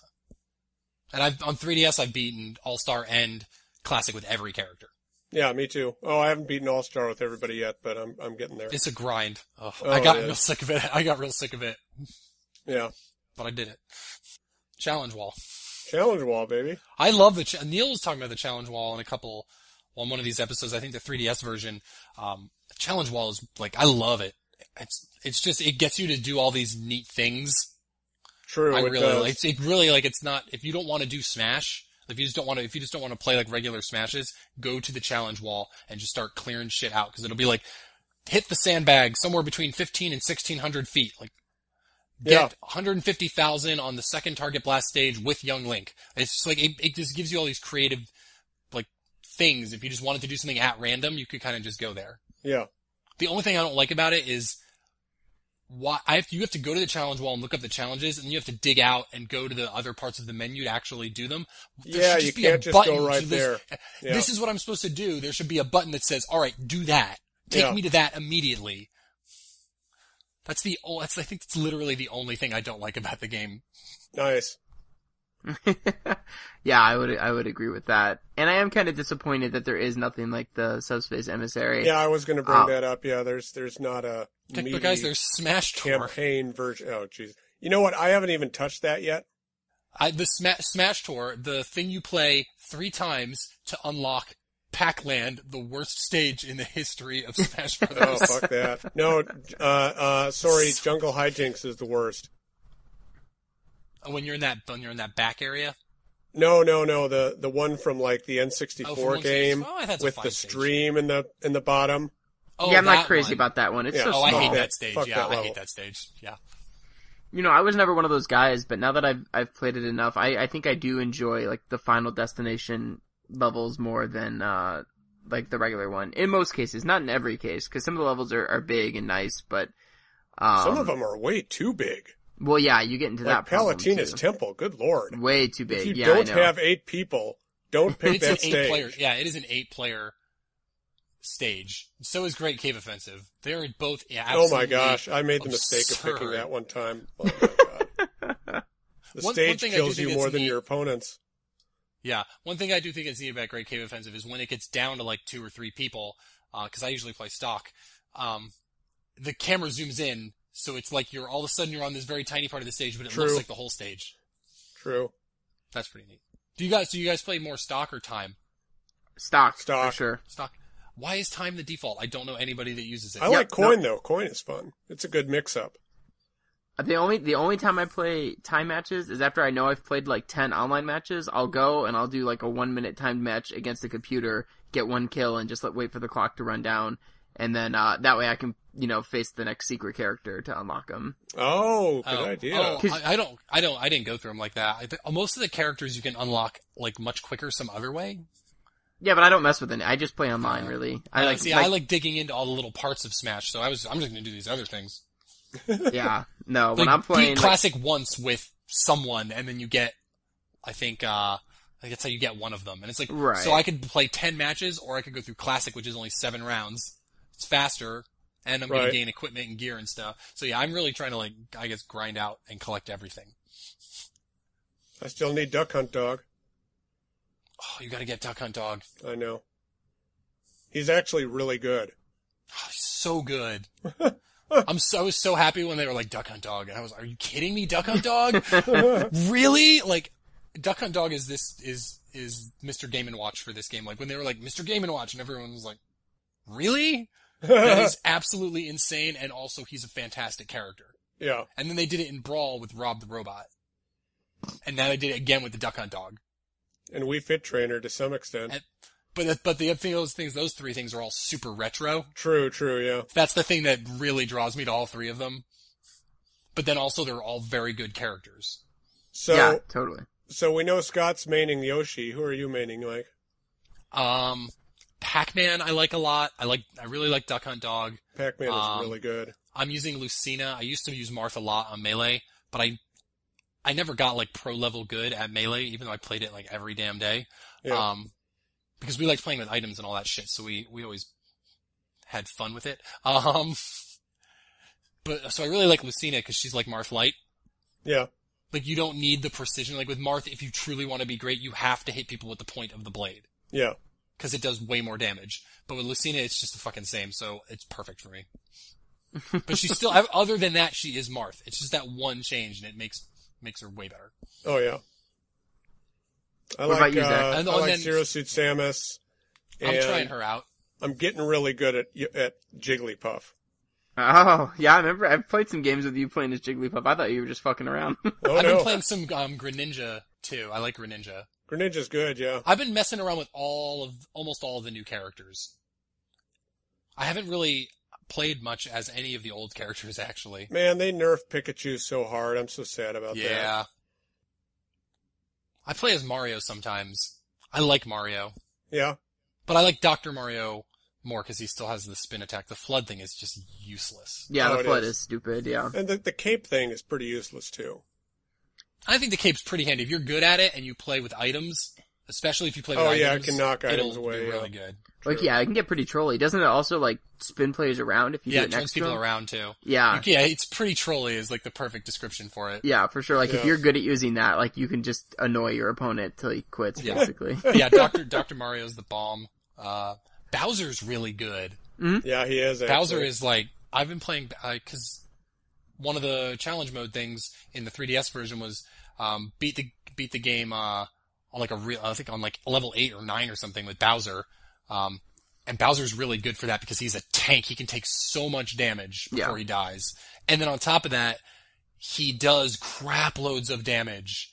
and I've on 3DS I've beaten All Star and Classic with every character.
Yeah, me too. Oh, I haven't beaten All Star with everybody yet, but I'm I'm getting there.
It's a grind.
Oh,
I got real sick of it. I got real sick of it,
Yeah.
but I did it. Challenge wall.
Challenge wall, baby.
I love the ch- Neil was talking about the challenge wall in a couple on one of these episodes. I think the 3DS version. Um, challenge wall is like I love it. It's it's just it gets you to do all these neat things.
True.
I really
does.
like it's it really like it's not if you don't want to do Smash. If you just don't want to, if you just don't want to play like regular smashes, go to the challenge wall and just start clearing shit out because it'll be like hit the sandbag somewhere between 15 and 1600 feet. Like get
Yeah.
150,000 on the second target blast stage with Young Link. It's just like it, it just gives you all these creative like things. If you just wanted to do something at random, you could kind of just go there.
Yeah.
The only thing I don't like about it is why I have you have to go to the challenge wall and look up the challenges, and you have to dig out and go to the other parts of the menu to actually do them. There
Yeah, you
just be a
can't just go right
this-
there. Yeah.
This is what I'm supposed to do. There should be a button that says, "All right, do that. Take
Yeah.
me to that immediately." That's the oh, that's I think that's literally the only thing I don't like about the game.
Nice.
yeah, I would I would agree with that. And I am kind of disappointed that there is nothing like the Subspace Emissary.
Yeah, I was going to bring
Oh.
that up. Yeah, there's there's not a
But,
meaty
but guys, there's Smash Tour.
campaign version. Oh, jeez. You know what? I haven't even touched that yet.
I, the Sma- Smash Tour, the thing you play three times to unlock Pac-Land, the worst stage in the history of Smash Bros.
Oh, fuck that. No, uh, uh, sorry, Jungle Hijinks is the worst.
When you're in that when you're in that back area.
No, no, no. The the one from like the N64
Oh,
game
Oh, I thought it's a
with
fine
the
stage.
stream in the in the bottom.
Oh,
yeah, I'm not crazy
one.
about that one. It's
Yeah.
so
Oh, I hate that
that-
stage.
fuck
Yeah,
that
I
level.
hate that stage. Yeah.
You know, I was never one of those guys, but now that I've I've played it enough, I I think I do enjoy like the final destination levels more than uh like the regular one. In most cases, not in every case, because some of the levels are, are big and nice, but um,
Some of them are way too big.
Well, yeah, you get into
Like
that problem, Palutena's.
Temple. Good lord.
way too big.
If you
yeah,
don't
I know.
have eight people, don't pick
It's
that
an
stage.
eight player. Yeah, it is an eight player stage. So is Great Cave Offensive. They're both. Yeah,
Oh my gosh, I made the mistake of picking that one time. Oh my god. The
One- one
stage
thing I do
kills you more than
neat-
your opponents.
Yeah, one thing I do think is neat about Great Cave Offensive is when it gets down to like two or three people, because I usually play stock. Um, the camera zooms in, so it's like you're all of a sudden you're on this very tiny part of the stage, but it
True.
looks like the whole stage.
True.
That's pretty neat. Do you guys do you guys play more stock or time?
Stock,
Stock.
for sure.
Stock. Why is time the default? I don't know anybody that uses it.
I
Yep,
like coin though. Coin is fun. It's a good mix up.
The only the only time I play time matches is after I know I've played like ten online matches. I'll go and I'll do like a one minute timed match against the computer, get one kill, and just let wait for the clock to run down, and then uh, that way I can you know face the next secret character to unlock them.
Oh, good
Oh,
idea.
Oh,
'Cause-
I, I don't, I don't, I didn't go through them like that. I th- most of the characters you can unlock like much quicker some other way.
Yeah, but I don't mess with it. I just play online. Really, I
Uh,
like.
see,
like-
I like digging into all the little parts of Smash. So I was, I'm just gonna do these other things.
Yeah, no. When
like,
I'm playing,
beat
like,
classic once with someone, and then you get, I think, uh, I think that's how you get one of them. And it's like,
Right.
so I could play ten matches, or I could go through classic, which is only seven rounds. It's faster, and I'm gonna gain equipment and gear and stuff. So yeah, I'm really trying to like, I guess, grind out and collect everything.
I still need Duck Hunt Dog.
Oh, you gotta get Duck Hunt Dog.
I know. He's actually really good.
Oh, he's so good. I'm so, so happy when they were like Duck Hunt Dog, and I was, are you kidding me, Duck Hunt Dog? really? Like, Duck Hunt Dog is this is is Mr. Game and Watch for this game. Like when they were like Mr. Game and Watch, and everyone was like, really? That is absolutely insane, and also he's a fantastic character.
yeah.
And then they did it in Brawl with Rob the Robot, and now they did it again with the Duck Hunt Dog.
And Wii Fit trainer to some extent.
And- But but the other thing, those things, those three things are all super retro.
True, true, yeah.
That's the thing that really draws me to all three of them. But then also they're all very good characters.
So
yeah, totally.
so we know Scott's maining Yoshi. Who are you maining, Mike?
Um, Pac-Man I like a lot. I like, I really like Duck Hunt Dog.
Pac-Man is
Um,
really good.
I'm using Lucina. I used to use Marth a lot on Melee, but I, I never got like pro level good at Melee, even though I played it like every damn day.
Yeah.
Um, because we liked playing with items and all that shit, so we, we always had fun with it. Um, but, so I really like Lucina because she's like Marth Light.
yeah.
Like you don't need the precision. Like with Marth, if you truly want to be great, you have to hit people with the point of the blade.
Yeah.
Because it does way more damage. But with Lucina, it's just the fucking same, so it's perfect for me. but she's still, other than that, she is Marth. It's just that one change, and it makes makes her way better.
Oh yeah. I
What
like
about you, Zach?
uh,
And-
I like
then-
Zero Suit Samus.
I'm trying her out.
I'm getting really good at at Jigglypuff.
Oh, yeah, I remember. I've played some games with you playing as Jigglypuff. I thought you were just fucking around.
Oh
I've
no,
been playing some um, Greninja too. I like Greninja.
Greninja's good. Yeah.
I've been messing around with all of almost all of the new characters. I haven't really played much as any of the old characters actually.
Man, they nerfed Pikachu so hard. I'm so sad about that.
Yeah. I play as Mario sometimes. I like Mario.
Yeah.
But I like Dr. Mario more because he still has the spin attack. The flood thing is just useless.
yeah,
Oh,
the flood
is.
is stupid. Yeah.
And the the cape thing is pretty useless too.
I think the cape's pretty handy. If you're good at it and you play with items, especially if you play with
Oh,
items,
yeah, it can knock items
it'll
away,
be
yeah.
really good.
Like, yeah, it can get pretty trolly. Doesn't it also like spin players around if you
Yeah,
do
it
it
turns
next
people
them?
around too.
Yeah.
yeah, it's pretty trolly is like the perfect description for it.
Yeah, for sure. Like if you're good at using that, like you can just annoy your opponent till he quits,
Yeah.
basically.
yeah, Dr. Dr. Mario's the bomb. Uh, Bowser's really good.
Yeah, he is. Actually.
Bowser is like I've been playing because one of the challenge mode things in the 3DS version was um, beat the beat the game uh, on like a real I think on like level eight or nine or something with Bowser. Um, and Bowser's really good for that because he's a tank. He can take so much damage before
Yeah.
he dies. And then on top of that, he does crap loads of damage.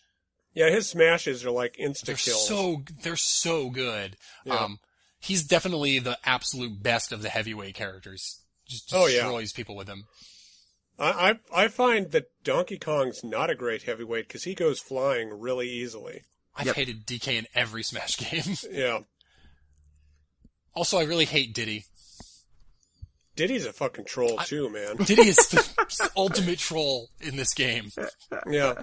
Yeah, his smashes are like insta
They're
kills.
so they're so good.
Yeah.
Um, he's definitely the absolute best of the heavyweight characters. Just
Oh, yeah.
destroys people with him.
I, I I find that Donkey Kong's not a great heavyweight because he goes flying really easily.
I've
Yep.
hated DK in every Smash game.
Yeah,
also, I really hate Diddy.
Diddy's a fucking troll too, man.
Diddy is the ultimate troll in this game.
Yeah,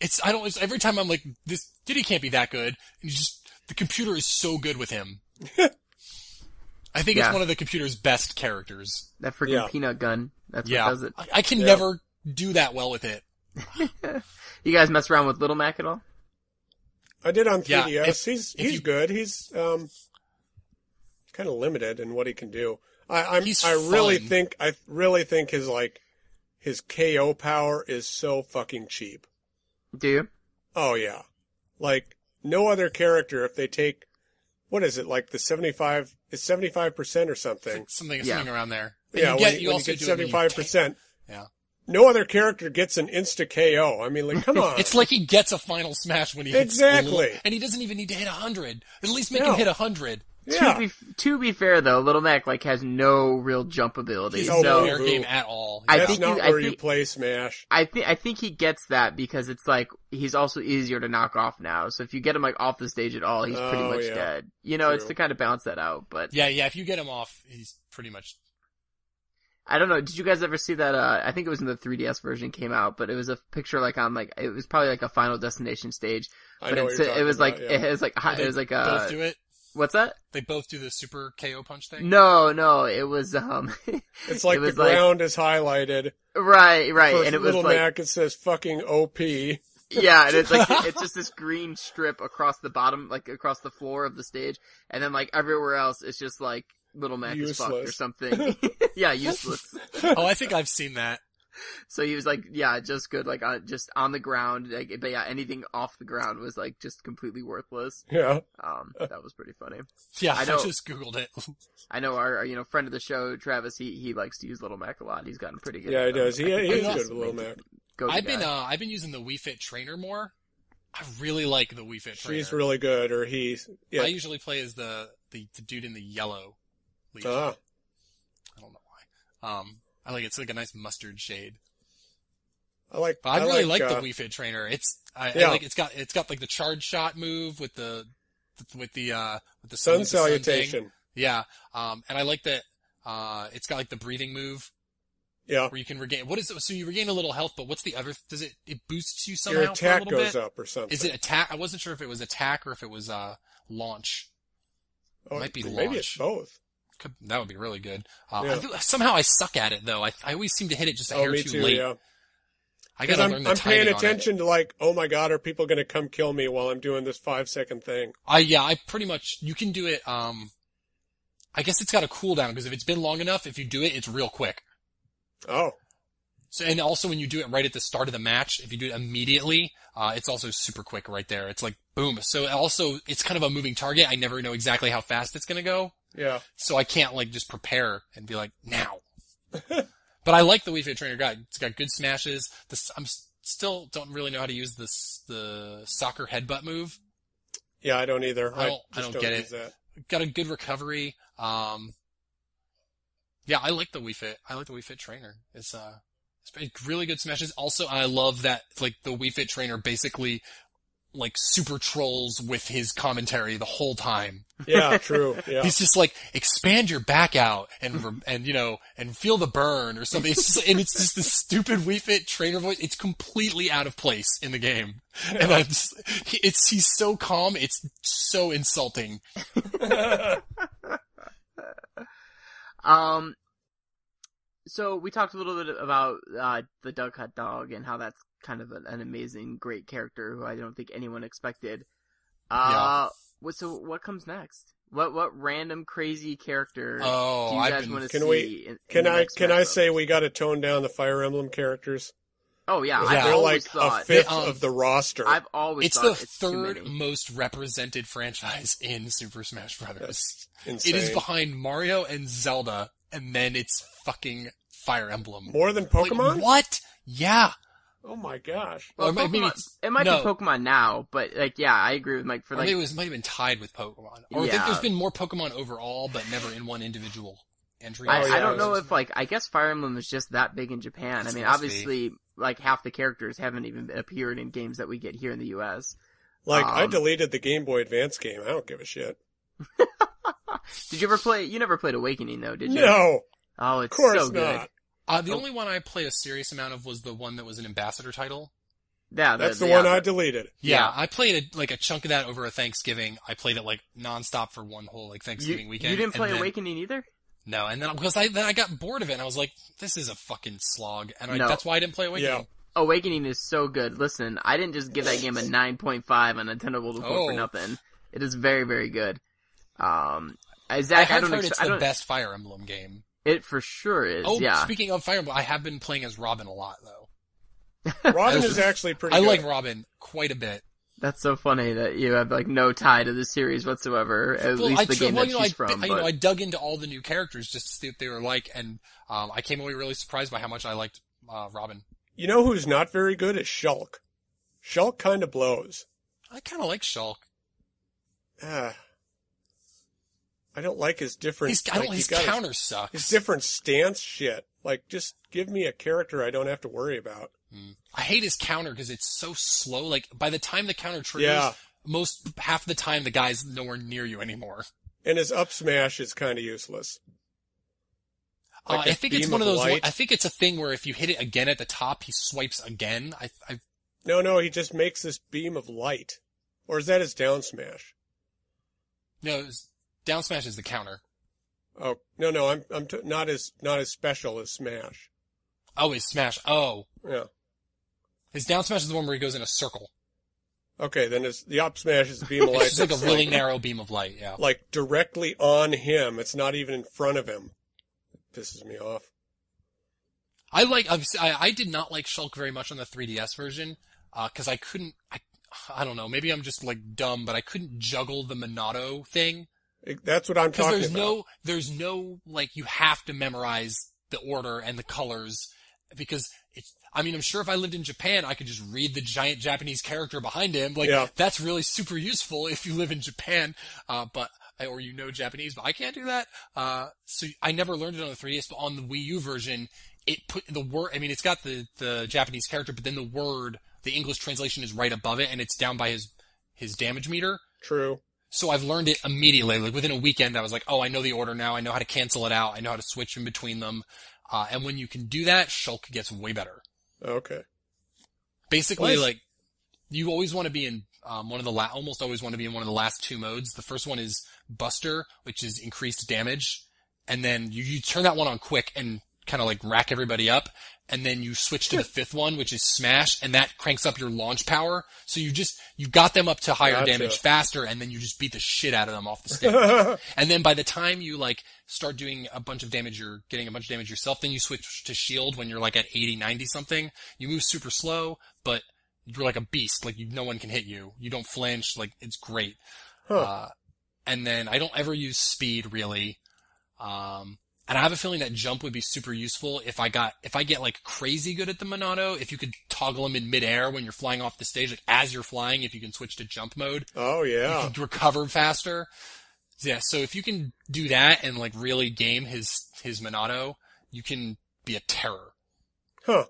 It's I don't. It's, every time I'm like, this Diddy can't be that good, and you just the computer is so good with him. I think
yeah.
it's one of the computer's best characters.
That freaking
yeah.
peanut gun. That's
yeah.
what does it.
I, I can never do that well with it.
you guys mess around with Little Mac at all?
I did on 3DS.
Yeah, if,
he's
if
he's
you,
good. He's um kind of limited in what he can do. I I'm, I really
fun.
think I really think his like his KO power is so fucking cheap.
Do you?
Oh yeah. Like no other character if they take what is it like the 75 it's seventy five percent or something.
Something
yeah.
something around there. But
yeah,
you get,
when,
you
when
also you get
seventy five percent.
Yeah.
No other character gets an insta KO. I mean, like, come on.
it's like he gets a final smash when he
exactly,
and he doesn't even need to hit hundred. At least make
no.
him hit hundred
yeah.
To be to be fair though, Little Mac like has no real jump ability.
He's
Oh,
no
boo,
game at all.
I
Yeah.
That's
think
not
you- I
where you play Smash.
I think I think he gets that because it's like he's also easier to knock off now. So if you get him like off the stage at all, he's pretty
Oh,
much
yeah.
dead. You know, it's to kind of balance that out. But
yeah, yeah. If you get him off, he's pretty much.
I don't know. Did you guys ever see that? Uh, I think it was in the 3DS version came out, but it was a picture like on like it was probably like a Final Destination stage.
I
But
know what you're
it
talking
was like
yeah.
it was like it was like
both
uh
do it.
What's that?
They both do the super KO punch thing.
No, no, it was um
It's like
it
the
was like-
ground is highlighted.
right, right,
For
and it was
Little
like
Mac, it says fucking OP.
Yeah, and it's like it's just this green strip across the bottom, like across the floor of the stage, and then like everywhere else, it's just like Little Mac is fucked or something. yeah, useless.
Oh, I think I've seen that.
So he was like, yeah, just good, like on just on the ground. Like, but yeah, anything off the ground was like just completely worthless.
Yeah.
Um, that was pretty funny.
Yeah,
I
I, just googled it.
I know our, our, you know friend of the show, Travis. He he likes to use Little Mac a lot. He's gotten pretty good.
Yeah, he does. He,
I think
he's
he's
know-
good
just
with Little
main
Mac.
go-to
I've been uh I've been using the Wii Fit trainer more. I really like the Wii Fit trainer.
She's really good, or he's, yeah.
I usually play as the, the the dude in the yellow. Legion.
Ah,
I don't know why. Um, I like it. it's like a nice mustard shade.
I like,
But I, really
like,
like,
uh,
the Wii Fit trainer. It's I, I like it's got it's got like the charge shot move with the with the uh with the
sun
thing.
salutation.
Yeah. Um, and I like that. Uh, it's got like the breathing move
Yeah.
where you can regain. What is it? So you regain a little health, but what's the other? Does it it boosts you somehow
Your attack goes
bit?
up or something.
Is it attack? I wasn't sure if it was attack or if it was uh launch.
Oh,
might be
maybe it's both.
Could, that would be really good. Uh,
Yeah.
I somehow I suck at it though. I I always seem to hit it just a
Oh,
hair
me
too,
too,
late.
yeah.
I gotta
I'm,
learn the
I'm paying
timing on it.
attention to like, oh my god, are people going to come kill me while I'm doing this five second thing?
I yeah, I pretty much you can do it. Um, I guess it's got a cooldown because if it's been long enough, if you do it, it's real quick.
Oh,
So and also when you do it right at the start of the match, if you do it immediately, uh, it's also super quick right there. It's like boom. So also it's kind of a moving target. I never know exactly how fast it's gonna go,
yeah.
so I can't like just prepare and be like now. but I like the Wii Fit Trainer guide. It's got good smashes. This I'm still don't really know how to use this the soccer headbutt move.
Yeah, I don't either.
I don't- I
just
don't get
use that.
got a good recovery. Um, yeah, I like the Wii Fit. I like the Wii Fit trainer. It's uh, it's really good smashes. Also, I love that like the Wii Fit trainer basically like super trolls with his commentary the whole time.
Yeah, true. Yeah.
He's just like expand your back out and and you know and feel the burn or something. It's just and it's just this stupid Wii Fit trainer voice. It's completely out of place in the game, and I'm just it's he's so calm. It's so insulting.
Um, so we talked a little bit about uh, the Duck Hunt Dog and how that's kind of an, an amazing, great character who I don't think anyone expected. Uh, what, so what comes next? What what random crazy character
Oh,
do you guys
been-
want to
Can
see?
we-
in, in
Can
the
I can I say we got to tone down the Fire Emblem characters?
Oh yeah,
Yeah.
I've
They're like
thought.
a fifth
um,
of the roster.
I've always
It's
thought
the
it's too
third
many.
most represented franchise in Super Smash Brothers. It is behind Mario and Zelda, and then it's fucking Fire Emblem.
More than
Like,
Pokemon?
what? Yeah.
Oh my gosh.
Well,
Or
Pokemon-
it's-
it might
no.
be Pokemon now, but like, yeah, I agree with Mike for
Or
like,
maybe it was might have been tied with Pokemon. Or I think there's been more Pokemon overall, but never in one individual entry.
I,
Oh,
I don't know if like, I guess Fire Emblem is just that big in Japan. I mean,
must be.
obviously, like half the characters haven't even appeared in games that we get here in the U.S.
Like I
Um,
deleted the Game Boy Advance game. I don't give a shit.
Did you ever play? You never played Awakening though, did you?
No,
Oh,
of
it's
course
so good.
not.
Uh, the
Oh.
only one I played a serious amount of was the one that was an ambassador title.
Yeah,
That's the
yeah,
one I deleted.
Yeah,
Yeah.
I played a, like a chunk of that over a Thanksgiving. I played it like nonstop for one whole like
You,
Thanksgiving weekend.
you didn't
and
play
then-
Awakening either?
No, and then because I then I got bored of it and I was like, this is a fucking slog, and I,
No.
that's why I didn't play Awakening.
Yeah.
Awakening is so good. Listen, I didn't just give that game a 9.5 on Nintendo World Report for
Oh.
nothing. It is very, very good. Um, uh,
I
Zach, I, don't,
heard
ex-
it's
I
the
don't,
best Fire Emblem game.
It for sure is,
Oh,
yeah.
speaking of Fire Emblem, I have been playing as Robin a lot though.
Robin is actually pretty.
I
good.
like Robin quite a bit.
That's so funny that you have like no tie to the series whatsoever, at
well,
least
I,
the
tr-
game
well,
that
you know,
she's
I,
from.
I- you
but
know, I dug into all the new characters just to see what they were like, and um, I came away really surprised by how much I liked uh, Robin.
You know who's not very good is Shulk. Shulk kind of blows.
I kind of like Shulk.
Ah, I don't like his different.
He's, I don't, his counter
his,
sucks.
his different stance shit. Like, just give me a character I don't have to worry about.
Mm. I hate his counter because it's so slow. Like by the time the counter triggers,
Yeah,
most half the time the guy's nowhere near you anymore.
and his up smash is kind of useless.
Uh,
Like
I
a
think it's one of
of
those.
light?
I think it's a thing where if you hit it again at the top, he swipes again. I, I
No, no, he just makes this beam of light. Or is that his down smash?
no it's- down smash is the counter.
Oh no, no, I'm I'm t- not as not as special as smash.
Oh, his smash. Oh,
Yeah.
his down smash is the one where he goes in a circle.
Okay, then his the up smash is beam of light.
It's just like a really narrow beam of light. Yeah.
like directly on him. It's not even in front of him. It pisses me off.
I like. I, I did not like Shulk very much on the 3DS version uh, because I couldn't. I, I don't know. Maybe I'm just like dumb, but I couldn't juggle the Monado thing
that's what I'm talking
there's
about.
no there's no like you have to memorize the order and the colors because it's. I mean, I'm sure if I lived in Japan, I could just read the giant Japanese character behind him. Like
Yeah.
that's really super useful if you live in Japan, uh, but or you know Japanese, but I can't do that. Uh, so I never learned it on the 3DS, but on the Wii U version, it put the word. I mean, it's got the the Japanese character, but then the word, the English translation is right above it, and it's down by his his damage meter.
True.
So I've learned it immediately. Like within a weekend, I was like, oh, I know the order now. I know how to cancel it out. I know how to switch in between them. Uh, and when you can do that, Shulk gets way better.
Okay.
Basically,
Nice.
like you always want to be in um, one of the la- almost always want to be in one of the last two modes. The first one is Buster, which is increased damage, and then you, you turn that one on quick and kind of like rack everybody up, and then you switch to the fifth one, which is Smash, and that cranks up your launch power. So you just you got them up to higher
Gotcha.
damage faster, and then you just beat the shit out of them off the stage. And then by the time you like start doing a bunch of damage, you're getting a bunch of damage yourself, then you switch to shield when you're like at 80, 90 something. You move super slow, but you're like a beast. Like you, no one can hit you. You don't flinch. Like it's great.
Huh.
Uh, and then I don't ever use speed really. Um, and I have a feeling that jump would be super useful if I got, if I get like crazy good at the Monado, if you could toggle them in midair when you're flying off the stage, like as you're flying, if you can switch to jump mode,
oh yeah.
you can recover faster. Yeah, so if you can do that and like really game his his Monado, you can be a terror.
Huh.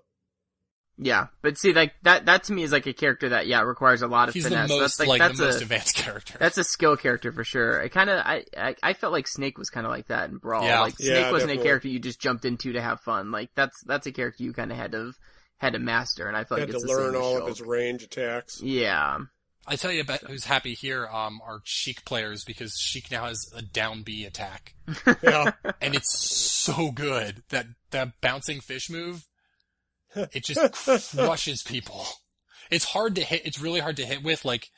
Yeah, but see, like that that to me is like a character that yeah requires a lot of
He's
finesse.
the
that's
most
like,
like,
that's
the
a
most advanced character.
that's a skill character for sure. I kind of I, I I felt like Snake was kind of like that in Brawl.
Yeah.
Like Snake
Yeah,
wasn't a character you just jumped into to have fun. Like that's that's a character you kind of had to had to master, and I feel
Had
like
to
it's the
learn
same
all of his range attacks.
Yeah,
I tell you about who's happy here um are Sheik players because Sheik now has a down B attack.
Yeah.
And it's so good. That that bouncing fish move it just crushes people. It's hard to hit it's really hard to hit with like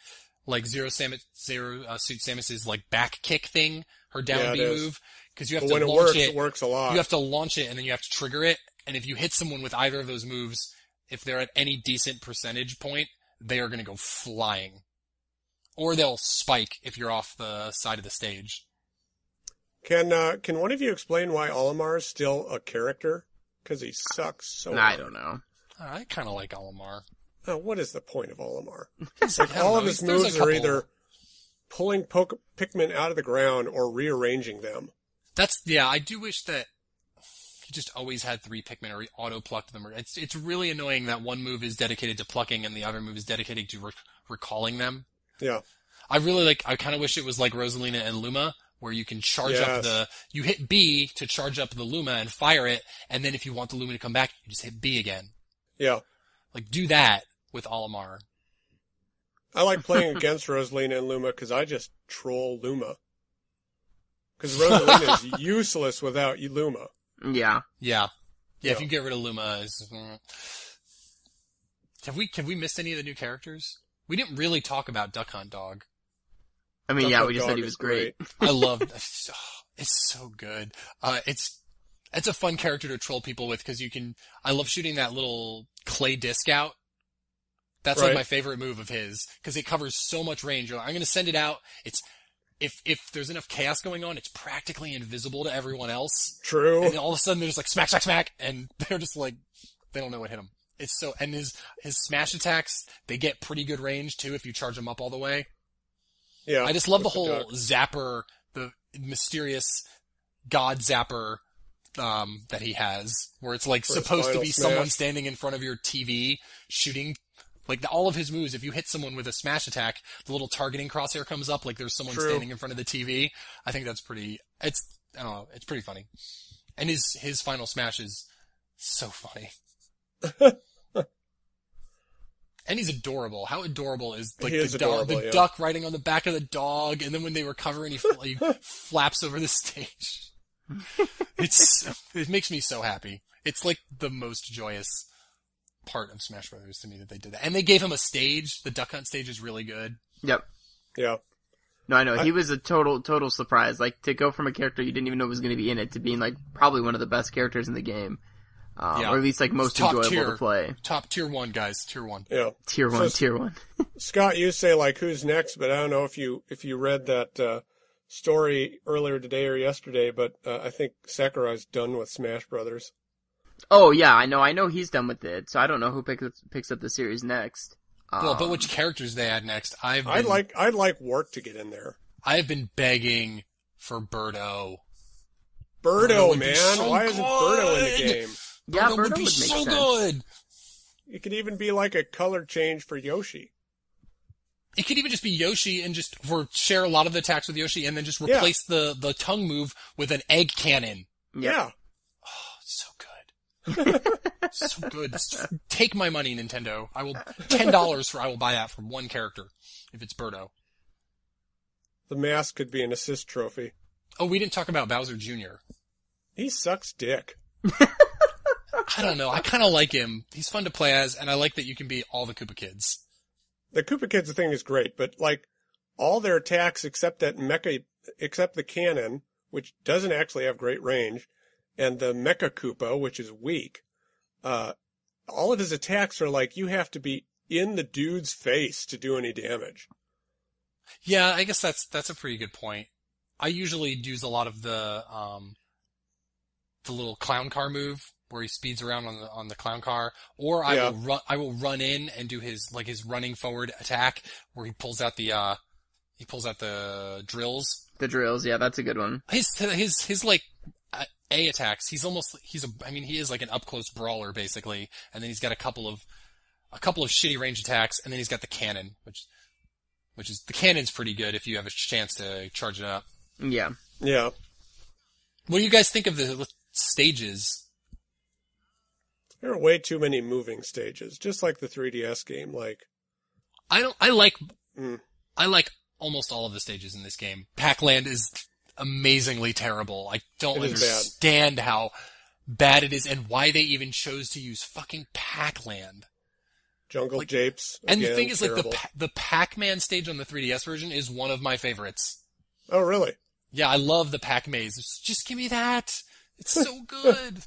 like Zero Samus Zero uh, Suit Samus's like back kick thing, her down
Yeah,
B move because you have
but
to
when it
launch
works,
it
it works a lot.
You have to launch it and then you have to trigger it. And if you hit someone with either of those moves, if they're at any decent percentage point, they are going to go flying. Or they'll spike if you're off the side of the stage.
Can uh, can one of you explain why Olimar is still a character? Because he sucks so.
I
hard.
don't know.
Uh, I kind of like Olimar.
Oh, what is the point of Olimar?
He's- I don't
All
know,
of his
there's a
moves are
couple-
either pulling poke- Pikmin out of the ground or rearranging them.
That's yeah. I do wish that he just always had three Pikmin or he auto plucked them. It's it's really annoying that one move is dedicated to plucking and the other move is dedicated to rec- recalling them.
Yeah.
I really like. I kind of wish it was like Rosalina and Luma, where you can charge up the. You hit B to charge up the Luma and fire it, and then if you want the Luma to come back, you just hit B again.
Yeah.
Like do that with Olimar.
I like playing against Rosalina and Luma because I just troll Luma. Because Rosalina is useless without Luma.
Yeah.
Yeah. Yeah, if you get rid of Luma, it's, mm. have we have we missed any of the new characters? We didn't really talk about Duck Hunt Dog.
I mean,
Duck
yeah, we just
Dog
said he was great.
I love it's, it's so good. Uh, it's it's a fun character to troll people with because you can. I love shooting that little clay disc out. That's like my favorite move of his because it covers so much range. You're like, I'm going to send it out. It's if if there's enough chaos going on, it's practically invisible to everyone else.
True.
And all of a sudden they're just like smack, smack, smack, and they're just like they don't know what hit them. It's so and his his smash attacks they get pretty good range too if you charge them up all the way.
Yeah.
I just love the whole
duck.
zapper, the mysterious god zapper um, that he has, where it's like
For
supposed to be someone standing in front of your TV shooting. Like the, all of his moves, if you hit someone with a smash attack, the little targeting crosshair comes up like there's someone
True.
standing in front of the TV. I think that's pretty. It's I don't know. It's pretty funny, and his his final smash is so funny. And he's adorable. How adorable is like
He is
the, dog,
adorable,
the
yeah.
duck riding on the back of the dog, and then when they recover and he, fl- he flaps over the stage. It's it makes me so happy. It's like the most joyous part of Smash Brothers to me that they did that, and they gave him a stage. The Duck Hunt stage is really good.
Yep.
Yeah.
No, I know.
I-
he was a total, total surprise. Like, to go from a character you didn't even know was going to be in it to being, like, probably one of the best characters in the game. Um,
Yeah.
Or at least, like, most
top
enjoyable
tier.
to play.
Top tier one guys, tier one.
Yeah.
Tier one,
So-
tier one.
Scott, you say like who's next, but I don't know if you if you read that uh, story earlier today or yesterday, but uh, I think Sakurai's done with Smash Brothers.
Oh, yeah, I know. I know he's done with it, so I don't know who picks, picks up the series next.
Well, but
Um,
which characters they add next? I've been,
I'd like I'd like Wart to get in there.
I've been begging for Birdo.
Birdo,
Birdo
man,
so
why isn't Birdo in the game?
Yeah,
Birdo
Birdo
would be
make
so
sense.
good.
It could even be like a color change for Yoshi.
It could even just be Yoshi and just or share a lot of the attacks with Yoshi and then just
Yeah.
replace the the tongue move with an egg cannon.
Yeah.
Yeah.
Oh, so good. so good. Take my money, Nintendo. I will ten dollars for I will buy that from one character if it's Birdo.
The mask could be an assist trophy.
Oh, we didn't talk about Bowser Jr.
He sucks dick.
I don't know. I kind of like him. He's fun to play as, and I like that you can be all the Koopa kids.
The Koopa Kids thing is great, but like all their attacks except that mecha, except the cannon, which doesn't actually have great range, and the Mecha Koopa, which is weak, uh, all of his attacks are like you have to be in the dude's face to do any damage.
Yeah, I guess that's that's a pretty good point. I usually use a lot of the um the little clown car move where he speeds around on the on the clown car, or I
Yeah.
will run I will run in and do his like his running forward attack where he pulls out the uh he pulls out the drills.
The drills, yeah, that's a good one.
His his his like uh, A attacks. He's almost he's a I mean he is like an up close brawler basically, and then he's got a couple of a couple of shitty range attacks, and then he's got the cannon, which which is the cannon's pretty good if you have a chance to charge it up.
Yeah.
Yeah.
What do you guys think of the stages?
There are way too many moving stages, just like the 3DS game. Like,
I don't. I like.
Mm.
I like almost all of the stages in this game. Pac-Land is amazingly terrible. I don't
It is bad.
understand how bad it is and why they even chose to use fucking Pac-Land.
Jungle
Like-
Japes.
And the thing is, like the the Pac-Man stage on the 3DS version is one of my favorites.
oh, really?
Yeah, I love the Pac Maze. Just give me that. It's so good.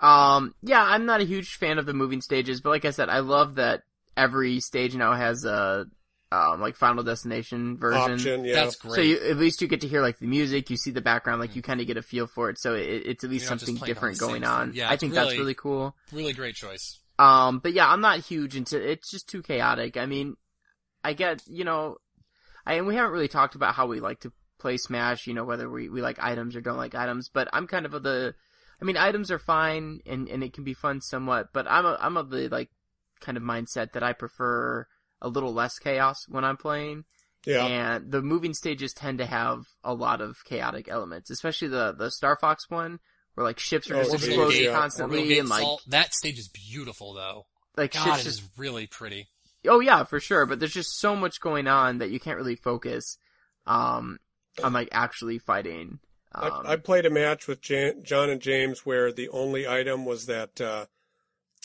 Um, yeah, I'm not a huge fan of the moving stages, but like I said, I love that every stage now has a, um, like Final Destination version.
Option, yeah.
That's great.
So you, at least you get to hear like the music, you see the background, like you kind of get a feel for it. So it, it's at least
You're not just
something
playing on
different going on.
Yeah,
I
it's
think that's
really-
really cool.
really great choice.
Um, but yeah, I'm not huge into. It's just too chaotic. I mean, I get you know, I and we haven't really talked about how we like to play Smash. You know, whether we we like items or don't like items. But I'm kind of of the. I mean, items are fine and and it can be fun somewhat. But I'm a I'm of the like kind of mindset that I prefer a little less chaos when I'm playing.
Yeah.
And the moving stages tend to have a lot of chaotic elements, especially the the Star Fox one, where like ships are
Oh,
just
geez,
exploding
yeah.
Constantly,
Gate
and like
Assault, that stage is beautiful though.
like
God,
ships
it
just
is really pretty.
Oh yeah, for sure. But there's just so much going on that you can't really focus um, on like actually fighting. Um,
I, I played a match with Jan, John and James where the only item was that uh,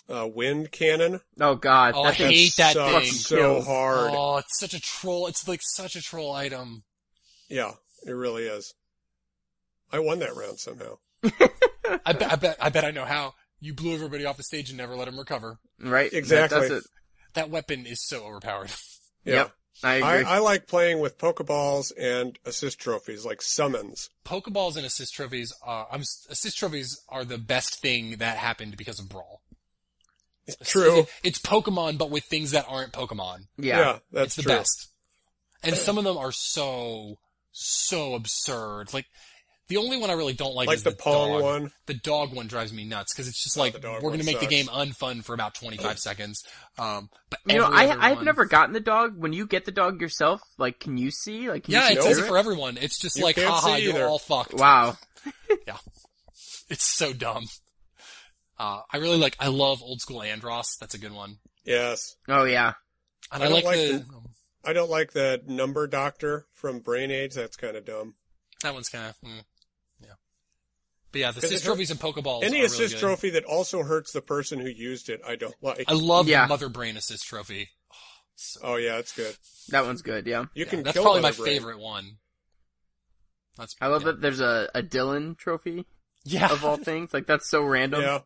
uh, wind cannon.
oh god,
Oh,
that
I hate that thing.
so hard.
Oh, it's such a troll. It's like such a troll item.
Yeah, it really is. I won that round somehow.
I bet, I bet, I bet I know how. You blew everybody off the stage and never let them recover.
right?
Exactly.
that's it.
That weapon is so overpowered.
Yeah.
Yep, I
I,
agree.
I like playing with Pokeballs and assist trophies, like summons.
Pokeballs and assist trophies are, I'm, assist trophies are the best thing that happened because of Brawl.
True.
It's Pokemon, but with things that aren't Pokemon.
yeah.
that's
it's the
true.
best. And some of them are so, so absurd. Like, the only one I really don't like,
Like
is
the Pong
dog.
one.
The dog one drives me nuts because it's just
Oh,
like
the dog
we're gonna make the game unfun for about 25 seconds. Um, but
You know, I I've
one-
never gotten the dog. When you get the dog yourself, like, can you see? Like, can
Yeah,
you
it
see
says it for everyone. It's just
You
like, haha, you're
either.
all fucked.
Wow.
Yeah, it's so dumb. Uh, I really like, I love old school Andross. That's a good one.
Yes.
Oh yeah.
And
I
I,
don't
like,
like
the,
the- I don't like the number doctor from Brain Age. That's kind of dumb.
that one's kind of, mm, yeah. But yeah, the
'Cause it
assist trophies and Pokeballs
Any
are
assist
really good.
trophy that also hurts the person who used it, I don't like.
I love
Yeah.
the Mother Brain assist trophy. So,
Oh yeah, that's good.
That one's good. Yeah.
You
yeah,
can
that's
kill
probably my
Brain.
favorite one. That's,
I love
yeah.
that there's a a Dillon trophy
Yeah.
of all things. Like that's so random.
Yeah.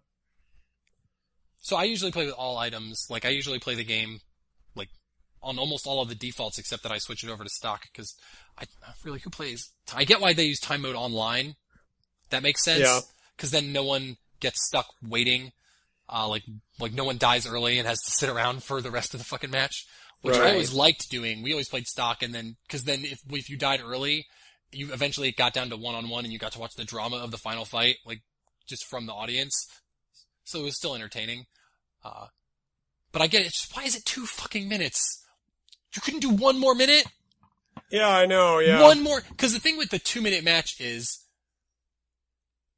So I usually play with all items. Like I usually play the game like on almost all of the defaults except that I switch it over to stock because I really who plays. I get why they use time mode online. That makes sense.
Yeah.
Because then no one gets stuck waiting. Uh, like like no one dies early and has to sit around for the rest of the fucking match, which I always liked doing. We always played stock and then because then if if you died early, you eventually got down to one on one and you got to watch the drama of the final fight like just from the audience. So it was still entertaining. Uh, but I get it. Just, why is it two fucking minutes? You couldn't do one more minute?
Yeah, I know. Yeah.
One more? Cause the thing with the two minute match is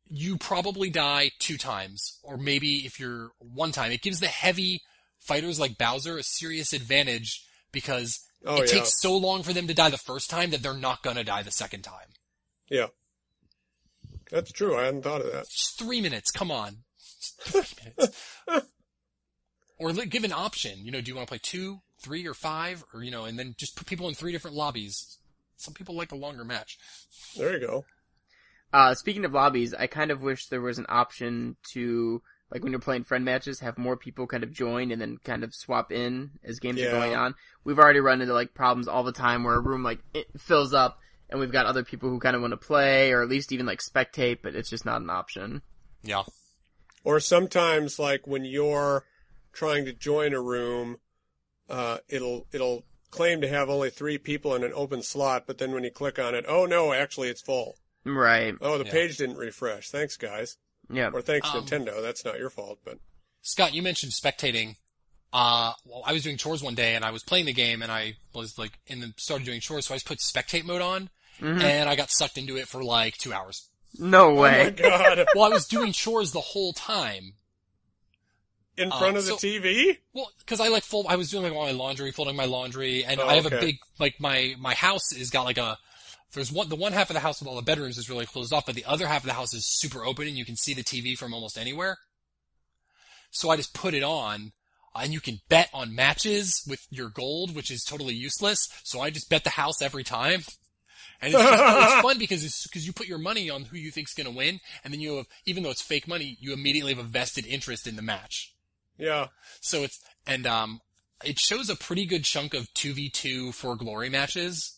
you probably die two times, or maybe if you're one time, it gives the heavy fighters like Bowser a serious advantage because
Oh
it
yeah.
takes so long for them to die the first time that they're not gonna die the second time.
Yeah. That's true. I hadn't thought of that.
Just three minutes. Come on. Three minutes. or give an option. You know, do you want to play two, three, or five? Or, you know, and then just put people in three different lobbies. Some people like a longer match.
There you go.
Uh, speaking of lobbies, I kind of wish there was an option to, like when you're playing friend matches, have more people kind of join and then kind of swap in as games
Yeah.
are going on. We've already run into like problems all the time where a room like it fills up and we've got other people who kind of want to play or at least even like spectate, but it's just not an option.
Yeah.
Or sometimes, like when you're trying to join a room, uh, it'll it'll claim to have only three people in an open slot, but then when you click on it, oh no, actually it's full.
Right.
Oh, the
Yeah.
page didn't refresh. Thanks, guys.
Yeah.
Or thanks,
Um,
Nintendo. That's not your fault, but
Scott, you mentioned spectating. Uh, well, I was doing chores one day and I was playing the game and I was like, in the, started doing chores, so I just put spectate mode on
Mhm.
and I got sucked into it for like two hours.
No way.
oh my god,
Well, I was doing chores the whole time.
in
Uh,
front of the
so-
TV.
Well, because I like fold, I was doing like all my laundry, folding my laundry, and
Oh,
I have a big like my my house is got like a there's one the one half of the house with all the bedrooms is really closed off, but the other half of the house is super open and you can see the TV from almost anywhere. So I just put it on, and you can bet on matches with your gold, which is totally useless. So I just bet the house every time. And it's, it's, it's fun because it's because you put your money on who you think's gonna win, and then you have even though it's fake money, you immediately have a vested interest in the match.
Yeah.
So it's and um it shows a pretty good chunk of 2v2 for glory matches.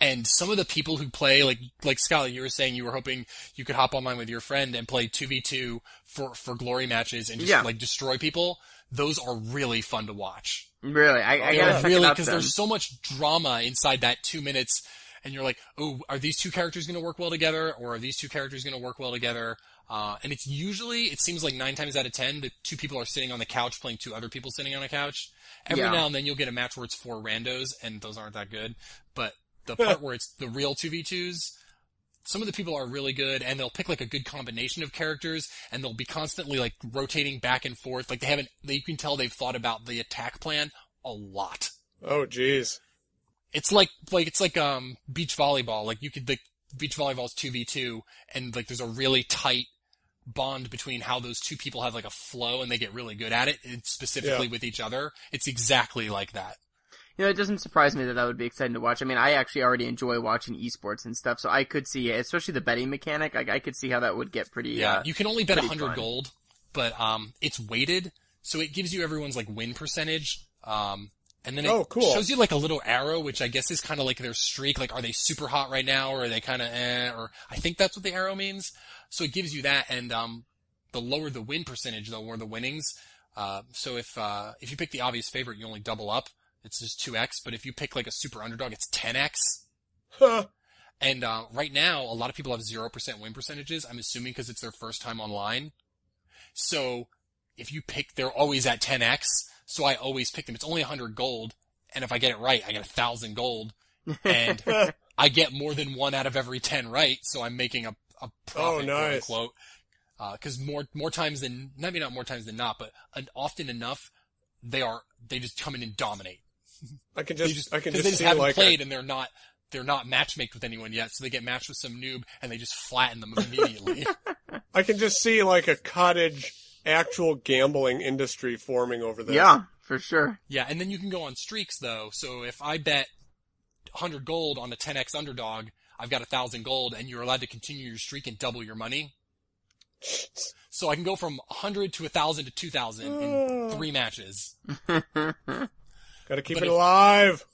And some of the people who play, like, like Scott, you were saying you were hoping you could hop online with your friend and play 2v2 for, for glory matches and just
Yeah.
like destroy people. Those are really fun to watch.
Really, I, I gotta
really, because there's so much drama inside that two minutes, and you're like, oh, are these two characters going to work well together, or are these two characters going to work well together? Uh, and it's usually, it seems like nine times out of ten, the two people are sitting on the couch playing two other people sitting on a couch. Every
Yeah.
now and then you'll get a match where it's four randos, and those aren't that good. But the part where it's the real 2v2s, some of the people are really good and they'll pick like a good combination of characters and they'll be constantly like rotating back and forth. Like they haven't, they, you can tell they've thought about the attack plan a lot.
Oh, geez.
It's like, like, it's like, um, beach volleyball. Like you could, like, beach volleyball is 2v2 and like there's a really tight bond between how those two people have like a flow and they get really good at it and specifically
Yeah.
with each other. It's exactly like that.
You know, it doesn't surprise me that that would be exciting to watch. I mean, I actually already enjoy watching esports and stuff, so I could see, especially the betting mechanic, I, I could see how that would get pretty,
Yeah,
uh,
you can only bet
pretty
100
fun.
gold, but um, it's weighted, so it gives you everyone's like win percentage. Um, and then it
Oh, cool.
shows you like a little arrow, which I guess is kind of like their streak. Like, are they super hot right now, or are they kind of eh? Or I think that's what the arrow means. So it gives you that, and um, the lower the win percentage, the more the winnings. Uh, so if uh, if you pick the obvious favorite, you only double up. It's just two x. But if you pick like a super underdog, it's ten x.
Huh.
And uh, right now, a lot of people have zero percent win percentages. I'm assuming because it's their first time online. So if you pick, they're always at 10x. So I always pick them. It's only 100 gold, and if I get it right, I get a thousand gold, and I get more than one out of every 10 right. So I'm making a a profit,
Oh, nice.
quote. Because more more times than maybe not more times than not, but often enough, they are they just come in and dominate.
I can
They
just,
just
I can
because
just,
they just
see
haven't
like
played
a,
and they're not they're not matchmaked with anyone yet, so they get matched with some noob and they just flatten them immediately.
I can just see like a cottage actual gambling industry forming over there.
yeah, for sure.
yeah, and then you can go on streaks though. So if I bet 100 gold on a 10x underdog, I've got a thousand gold, and you're allowed to continue your streak and double your money. So I can go from 100 to 1,000 to 2,000 in three matches.
Gotta keep
But
it
if-
alive.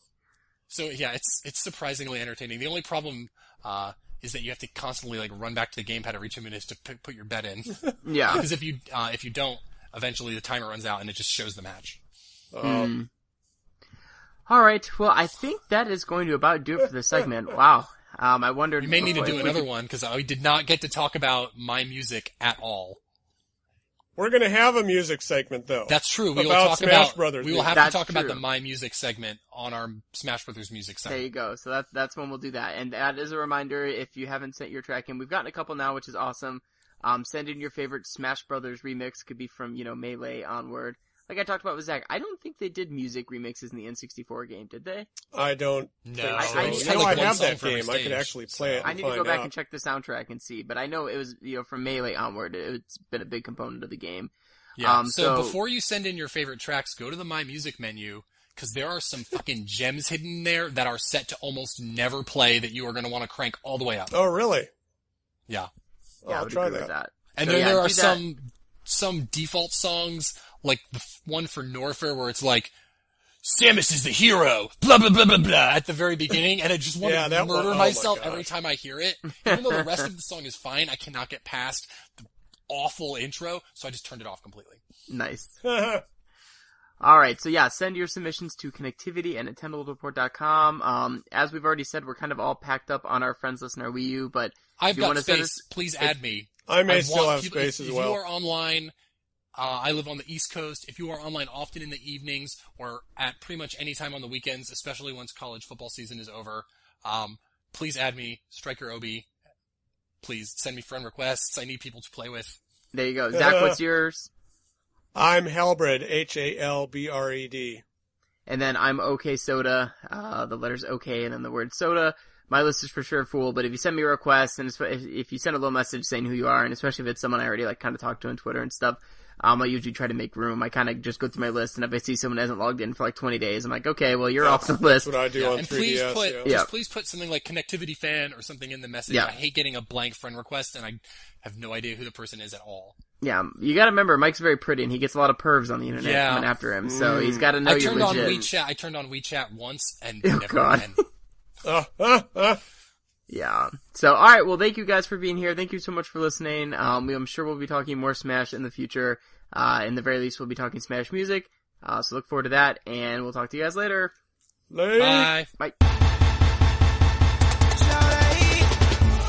So yeah, it's it's surprisingly entertaining. The only problem uh, is that you have to constantly like run back to the gamepad every two minutes to p- put your bet in.
yeah.
Because if you uh, if you don't, eventually the timer runs out and it just shows the match.
Um,
All right. Well, I think that is going to about do it for the segment. Wow. Um, I wondered.
You may need to do another
could-
one because I did not get to talk about my music at all.
We're gonna have a music segment though.
That's true. We will
About
talk
Smash
about.
Brothers
we will have
That's
to talk about the my music segment on our Smash Brothers music segment.
There you go. So that's that's when we'll do that. And that is a reminder if you haven't sent your track in, we've gotten a couple now, which is awesome. Um, send in your favorite Smash Brothers remix. Could be from you know Melee onward. Like I talked about with Zach, I don't think they did music remixes in the N64 game, did they?
I don't.
No,
think
I-
so.
I
you
just
know,
like,
I have that
for every
game. I could actually play it.
I
and
need to go back
out.
and check the soundtrack and see. But I know it was you know from Melee onward, it's been a big component of the game.
Yeah.
Um,
so,
so-
before you send in your favorite tracks, go to the My Music menu because there are some fucking gems hidden there that are set to almost never play that you are going to want to crank all the way up.
Oh, really?
Yeah.
Oh,
Yeah, I
I'll try
agree
that.
with that.
And
So,
then
yeah,
there are
do that.
some some default songs like the f- one for Norfair where it's like Samus is the hero, blah blah blah blah blah at the very beginning, and I just want
Yeah,
to
that
murder
oh my
myself
gosh.
every time I hear it. Even though the rest of the song is fine, I cannot get past the awful intro, so I just turned it off completely.
Nice. All right, so yeah, send your submissions to connectivity at nintendoworldreport.com. Um, as we've already said, we're kind of all packed up on our friends list and our Wii U, but
I've
you
got
wanna send
space.
us-
Please add me.
I may
I
still
want
have
people-
space
if,
as
if
well.
you are online, uh, I live on the East Coast. If you are online often in the evenings or at pretty much any time on the weekends, especially once college football season is over, um, please add me, Striker Obi. Please send me friend requests. I need people to play with.
there you go. Zach, what's yours?
I'm Halbred, H A L B R E D.
And then I'm OK Soda, uh, the letters OK and then the word soda. My list is for sure full, but if you send me a request and if, if you send a little message saying who you are, and especially if it's someone I already like kind of talked to on Twitter and stuff, um, I usually try to make room. I kind of just go through my list, and if I see someone hasn't logged in for like 20 days, I'm like, okay, well, you're off the list.
That's what I do on
and
3DS.
please put,
yeah.
just please put something like connectivity fan or something in the message.
Yeah.
I hate getting a blank friend request and I have no idea who the person is at all.
Yeah, you gotta remember, Mike's very pretty and he gets a lot of pervs on the internet
Yeah.
coming after him, so he's gotta know
I
you're
turned on. WeChat. I turned on WeChat once and
Oh,
never
God.
again.
Uh, uh, uh.
Yeah. So, alright, well thank you guys for being here. Thank you so much for listening. Um, we, I'm sure we'll be talking more Smash in the future. Uh, in the very least, we'll be talking Smash music. Uh, so look forward to that, and we'll talk to you guys later.
Late.
Bye.
Bye.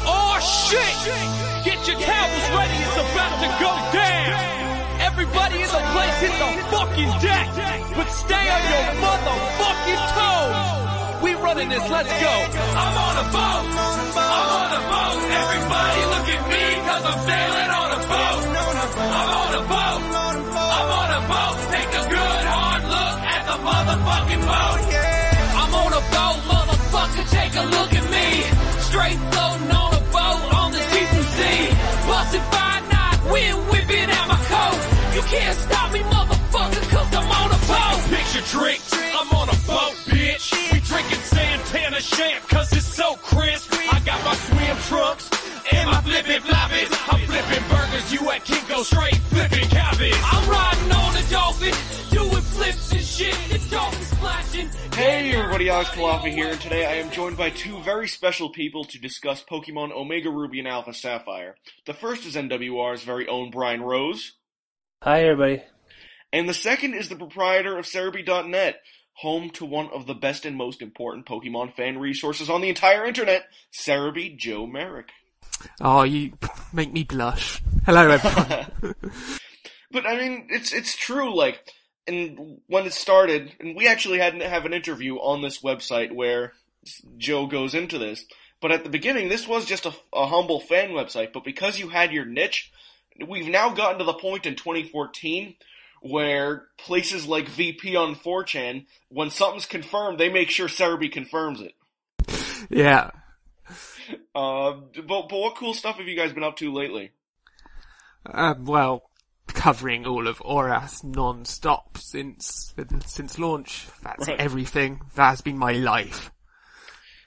Oh shit! Get your towels ready, it's about to go down! Everybody in the place hit the fucking deck! But stay on your motherfucking toes! We running this, let's go! I'm on a boat! I'm on a boat! Everybody look at me, cause I'm sailing on a boat! I'm on a boat! I'm on a boat! Take a good hard look at the motherfucking boat! I'm on a boat, motherfucker, take a look at me. Straight floating on a boat on the deep blue sea. Busted by night, wind whipping out my coat. You can't stop me, motherfucker, cause I'm on a boat. Picture drink, I'm on a boat, drinking Santana champ, cause it's so crisp. I got my swim trunks and my flippin' floppies. I'm flipping burgers, you at Kinko straight flipping cabbage. I'm riding on a dolphin, doing flips and shit. It's dolphin splashing.
Hey everybody, Alex Culafi here, and today I am joined by two very special people to discuss Pokemon Omega Ruby and Alpha Sapphire. The first is NWR's very own Bryan Rose,
Hi, everybody.
and the second is the proprietor of Serebii.net, home to one of the best and most important Pokemon fan resources on the entire internet, Serebii Joe Merrick.
Oh, you make me blush. Hello, everyone.
But I mean, it's it's true. Like, and when it started, and we actually had to have an interview on this website where Joe goes into this. But at the beginning, this was just a, a humble fan website. But because you had your niche, we've now gotten to the point in 2014 where places like VP on 4chan, when something's confirmed, they make sure Serebii confirms it.
yeah.
Uh, but, but what cool stuff have you guys been up to lately?
Um, well, covering all of ORAS non-stop since since launch. That's
Right.
everything. That has been my life.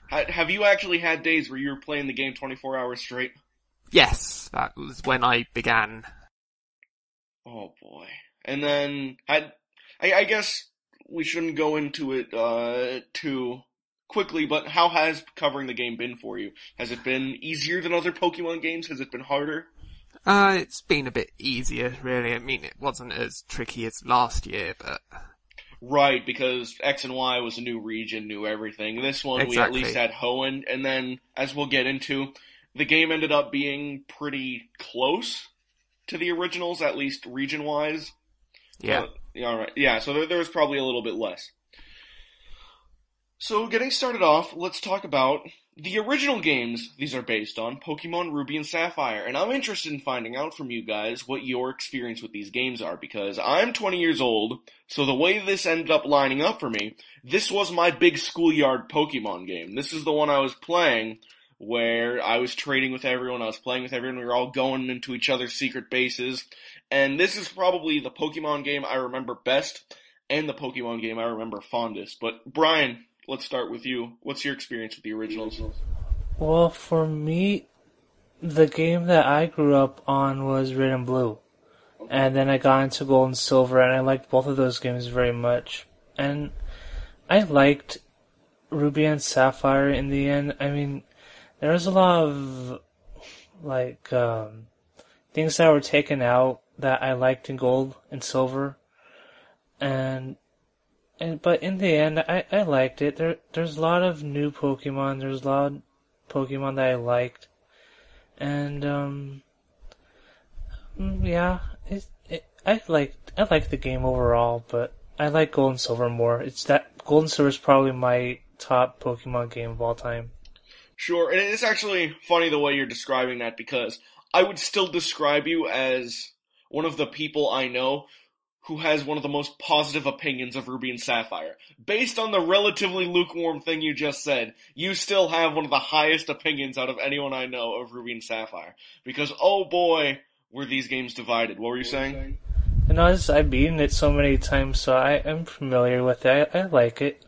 Have you actually had days where you were playing the game 24 hours straight?
Yes, that was when I began.
Oh boy. And then had I, I guess we shouldn't go into it uh too quickly, but how has covering the game been for you? Has it been easier than other Pokemon games? Has it been harder?
Uh, it's been a bit easier, really. I mean, it wasn't as tricky as last year, but
Right, because X and Y was a new region, new everything. This one we at least had Hoenn, and then as we'll get into, the game ended up being pretty close to the originals, at least region wise.
Yeah.
Uh, all right. Yeah, so there, there was probably a little bit less. So, getting started off, let's talk about the original games these are based on Pokemon Ruby and Sapphire. And I'm interested in finding out from you guys what your experience with these games are because I'm 20 years old, so the way this ended up lining up for me, this was my big schoolyard Pokemon game. This is the one I was playing where I was trading with everyone, I was playing with everyone, we were all going into each other's secret bases. And this is probably the Pokemon game I remember best and the Pokemon game I remember fondest. But Bryan, let's start with you. What's your experience with the originals?
Well, for me, the game that I grew up on was Red and Blue. And then I got into Gold and Silver, and I liked both of those games very much. And I liked Ruby and Sapphire in the end. I mean, there was a lot of, like, um, things that were taken out that I liked in Gold and Silver. And and but in the end, I, I liked it. There there's a lot of new Pokemon. There's a lot of Pokemon that I liked, and um, mm, yeah, it, it I like I liked the game overall, but I like Gold and Silver more. It's that Gold and Silver is probably my top Pokemon game of all time.
Sure, and it's actually funny the way you're describing that because I would still describe you as one of the people I know who has one of the most positive opinions of Ruby and Sapphire. Based on the relatively lukewarm thing you just said, you still have one of the highest opinions out of anyone I know of Ruby and Sapphire. Because oh boy, were these games divided. What were you saying?
And I was, I've beaten it so many times, so I am familiar with it. I, I like it.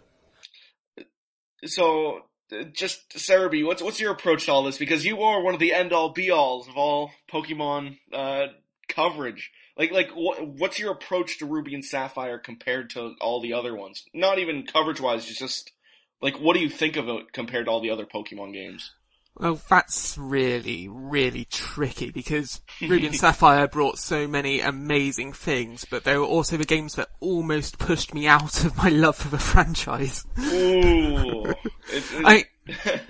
So, just Serebii, what's what's your approach to all this? Because you are one of the end all be alls of all Pokemon uh, coverage? Like, like what, what's your approach to Ruby and Sapphire compared to all the other ones? Not even coverage wise, just like what do you think of it compared to all the other Pokemon games?
Well, that's really, really tricky because Ruby and Sapphire brought so many amazing things, but they were also the games that almost pushed me out of my love for the franchise.
Ooh, it, it,
I,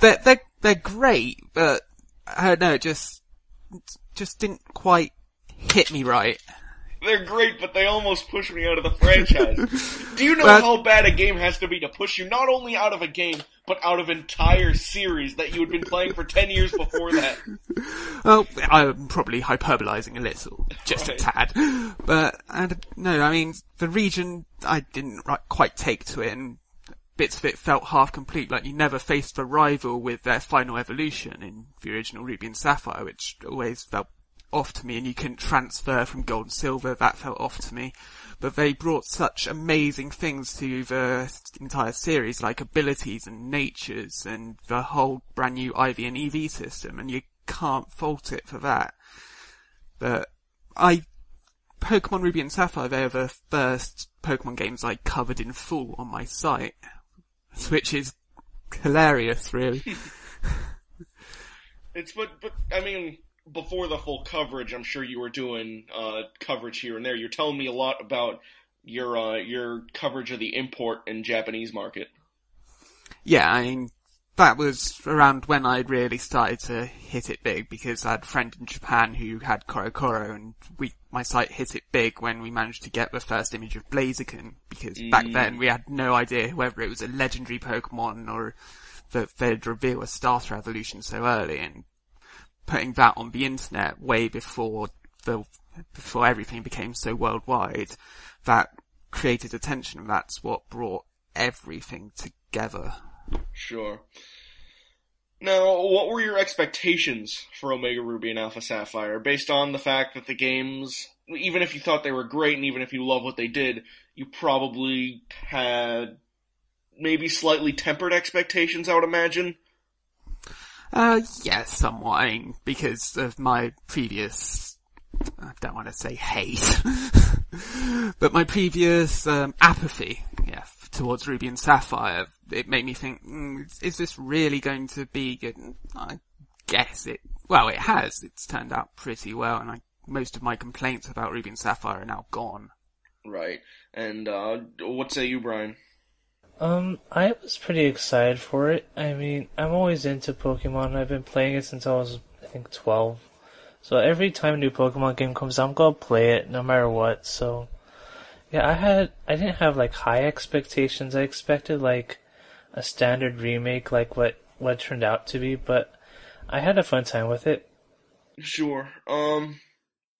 they're, they're, they're great, but I don't know, it just, just didn't quite hit me right.
they're great, but they almost push me out of the franchise. do you know
Well-
how bad a game has to be to push you not only out of a game, but out of entire series that you had been playing for ten years before that?
Well, I'm probably hyperbolizing a little, just
Right.
a tad. But, I don't I mean, the region, I didn't quite take to it, and bits of it felt half complete, like you never faced a rival with their final evolution in the original Ruby and Sapphire, which always felt off to me, and you couldn't transfer from gold and silver, that felt off to me. But they brought such amazing things to the entire series, like abilities and natures, and the whole brand new IV and EV system, and you can't fault it for that. But I, Pokemon Ruby and Sapphire, they are the first Pokemon games I covered in full on my site, which is hilarious, really.
It's but but I mean before the full coverage, I'm sure you were doing uh, coverage here and there. You're telling me a lot about your uh, your coverage of the import and Japanese market.
yeah, I mean, that was around when I really started to hit it big because I had a friend in Japan who had CoroCoro and we, my site hit it big when we managed to get the first image of Blaziken because back then we had no idea whether it was a legendary Pokemon or that they'd reveal a starter evolution so early and putting that on the internet way before the, before everything became so worldwide, that created attention and that's what brought everything together.
Sure. Now, what were your expectations for Omega Ruby and Alpha Sapphire, based on the fact that the games, even if you thought they were great and even if you love what they did, you probably had maybe slightly tempered expectations, I would imagine?
Uh, yes, somewhat, I because of my previous, I don't want to say hate, but my previous, um, apathy, yeah, towards Ruby and Sapphire, it made me think, mm, is- is this really going to be good? I guess it, well, it has, it's turned out pretty well, and I, most of my complaints about Ruby and Sapphire are now gone.
Right. And, uh, what say you, Bryan?
Um, I was pretty excited for it. I mean, I'm always into Pokemon. I've been playing it since I was, I think, 12. So every time a new Pokemon game comes out, I'm gonna play it no matter what. So, yeah, I had, I didn't have like high expectations. I expected like a standard remake, like what, what turned out to be, but I had a fun time with it.
Sure. Um,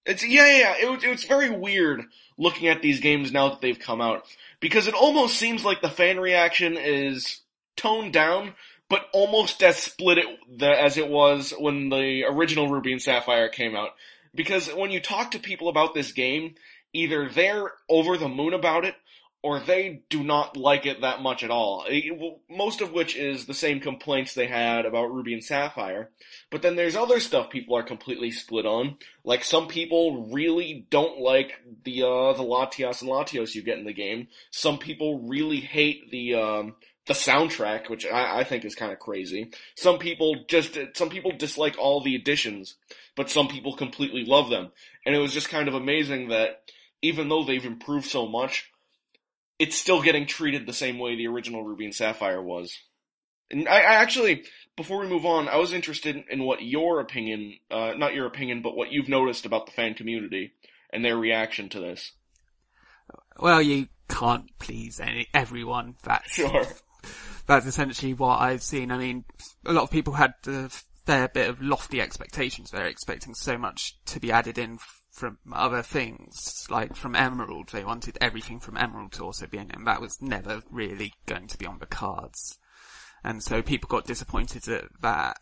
it's yeah, yeah. It was it was very weird looking at these games now that they've come out because it almost seems like the fan reaction is toned down, but almost as split it the, as it was when the original Ruby and Sapphire came out. Because when you talk to people about this game, either they're over the moon about it or they do not like it that much at all. Most of which is the same complaints they had about Ruby and Sapphire. But then there's other stuff people are completely split on. Like some people really don't like the uh the Latias and Latios you get in the game. Some people really hate the um the soundtrack, which I, I think is kind of crazy. Some people just some people dislike all the additions, but some people completely love them. And it was just kind of amazing that even though they've improved so much, it's still getting treated the same way the original Ruby and Sapphire was. And I, I actually, before we move on, I was interested in, what your opinion, uh, not your opinion, but what you've noticed about the fan community and their reaction to this.
Well, you can't please any, everyone, that's
Sure.
that's essentially what I've seen. I mean, a lot of people had a fair bit of lofty expectations. They're expecting so much to be added in from other things, like from Emerald. They wanted everything from Emerald to also be in, and that was never really going to be on the cards. And so people got disappointed at that.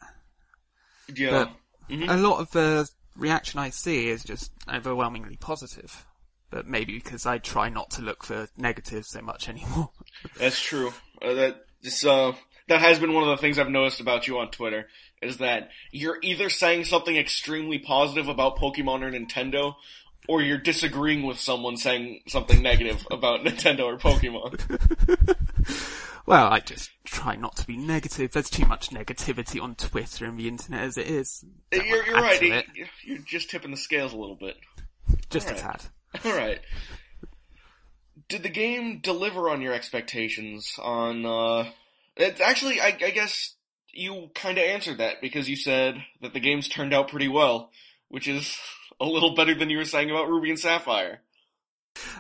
Yeah.
But a lot of the reaction I see is just overwhelmingly positive. But maybe because I try not to look for negatives so much anymore.
That's true. Uh, that just uh, that has been one of the things I've noticed about you on Twitter is that you're either saying something extremely positive about Pokemon or Nintendo, or you're disagreeing with someone saying something negative about Nintendo or Pokemon.
Well, I just try not to be negative. There's too much negativity on Twitter and the internet as it is.
You're, you're right.
it.
You're just tipping the scales a little bit.
Just a
Alright.
tad.
All right. Did the game deliver on your expectations? On uh, it's actually, I, I guess you kind of answered that because you said that the games turned out pretty well, which is a little better than you were saying about Ruby and Sapphire.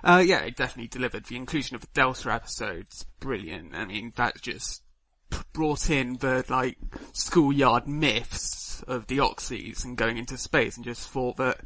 Uh, yeah, it definitely delivered. The inclusion of the Delta episode's brilliant. I mean, that just brought in the, like, schoolyard myths of the Deoxys and going into space and just thought that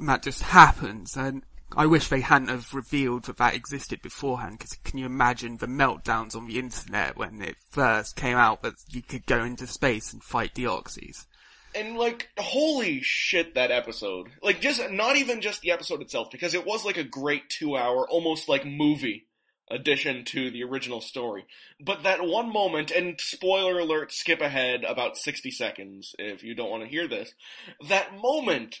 that just happens. And I wish they hadn't have revealed that that existed beforehand, because can you imagine the meltdowns on the internet when it first came out that you could go into space and fight Deoxys?
And like, holy shit, that episode. Like, just, not even just the episode itself, because it was like a great two hour, almost like movie addition to the original story. But that one moment, and spoiler alert, skip ahead about 60 seconds if you don't want to hear this. That moment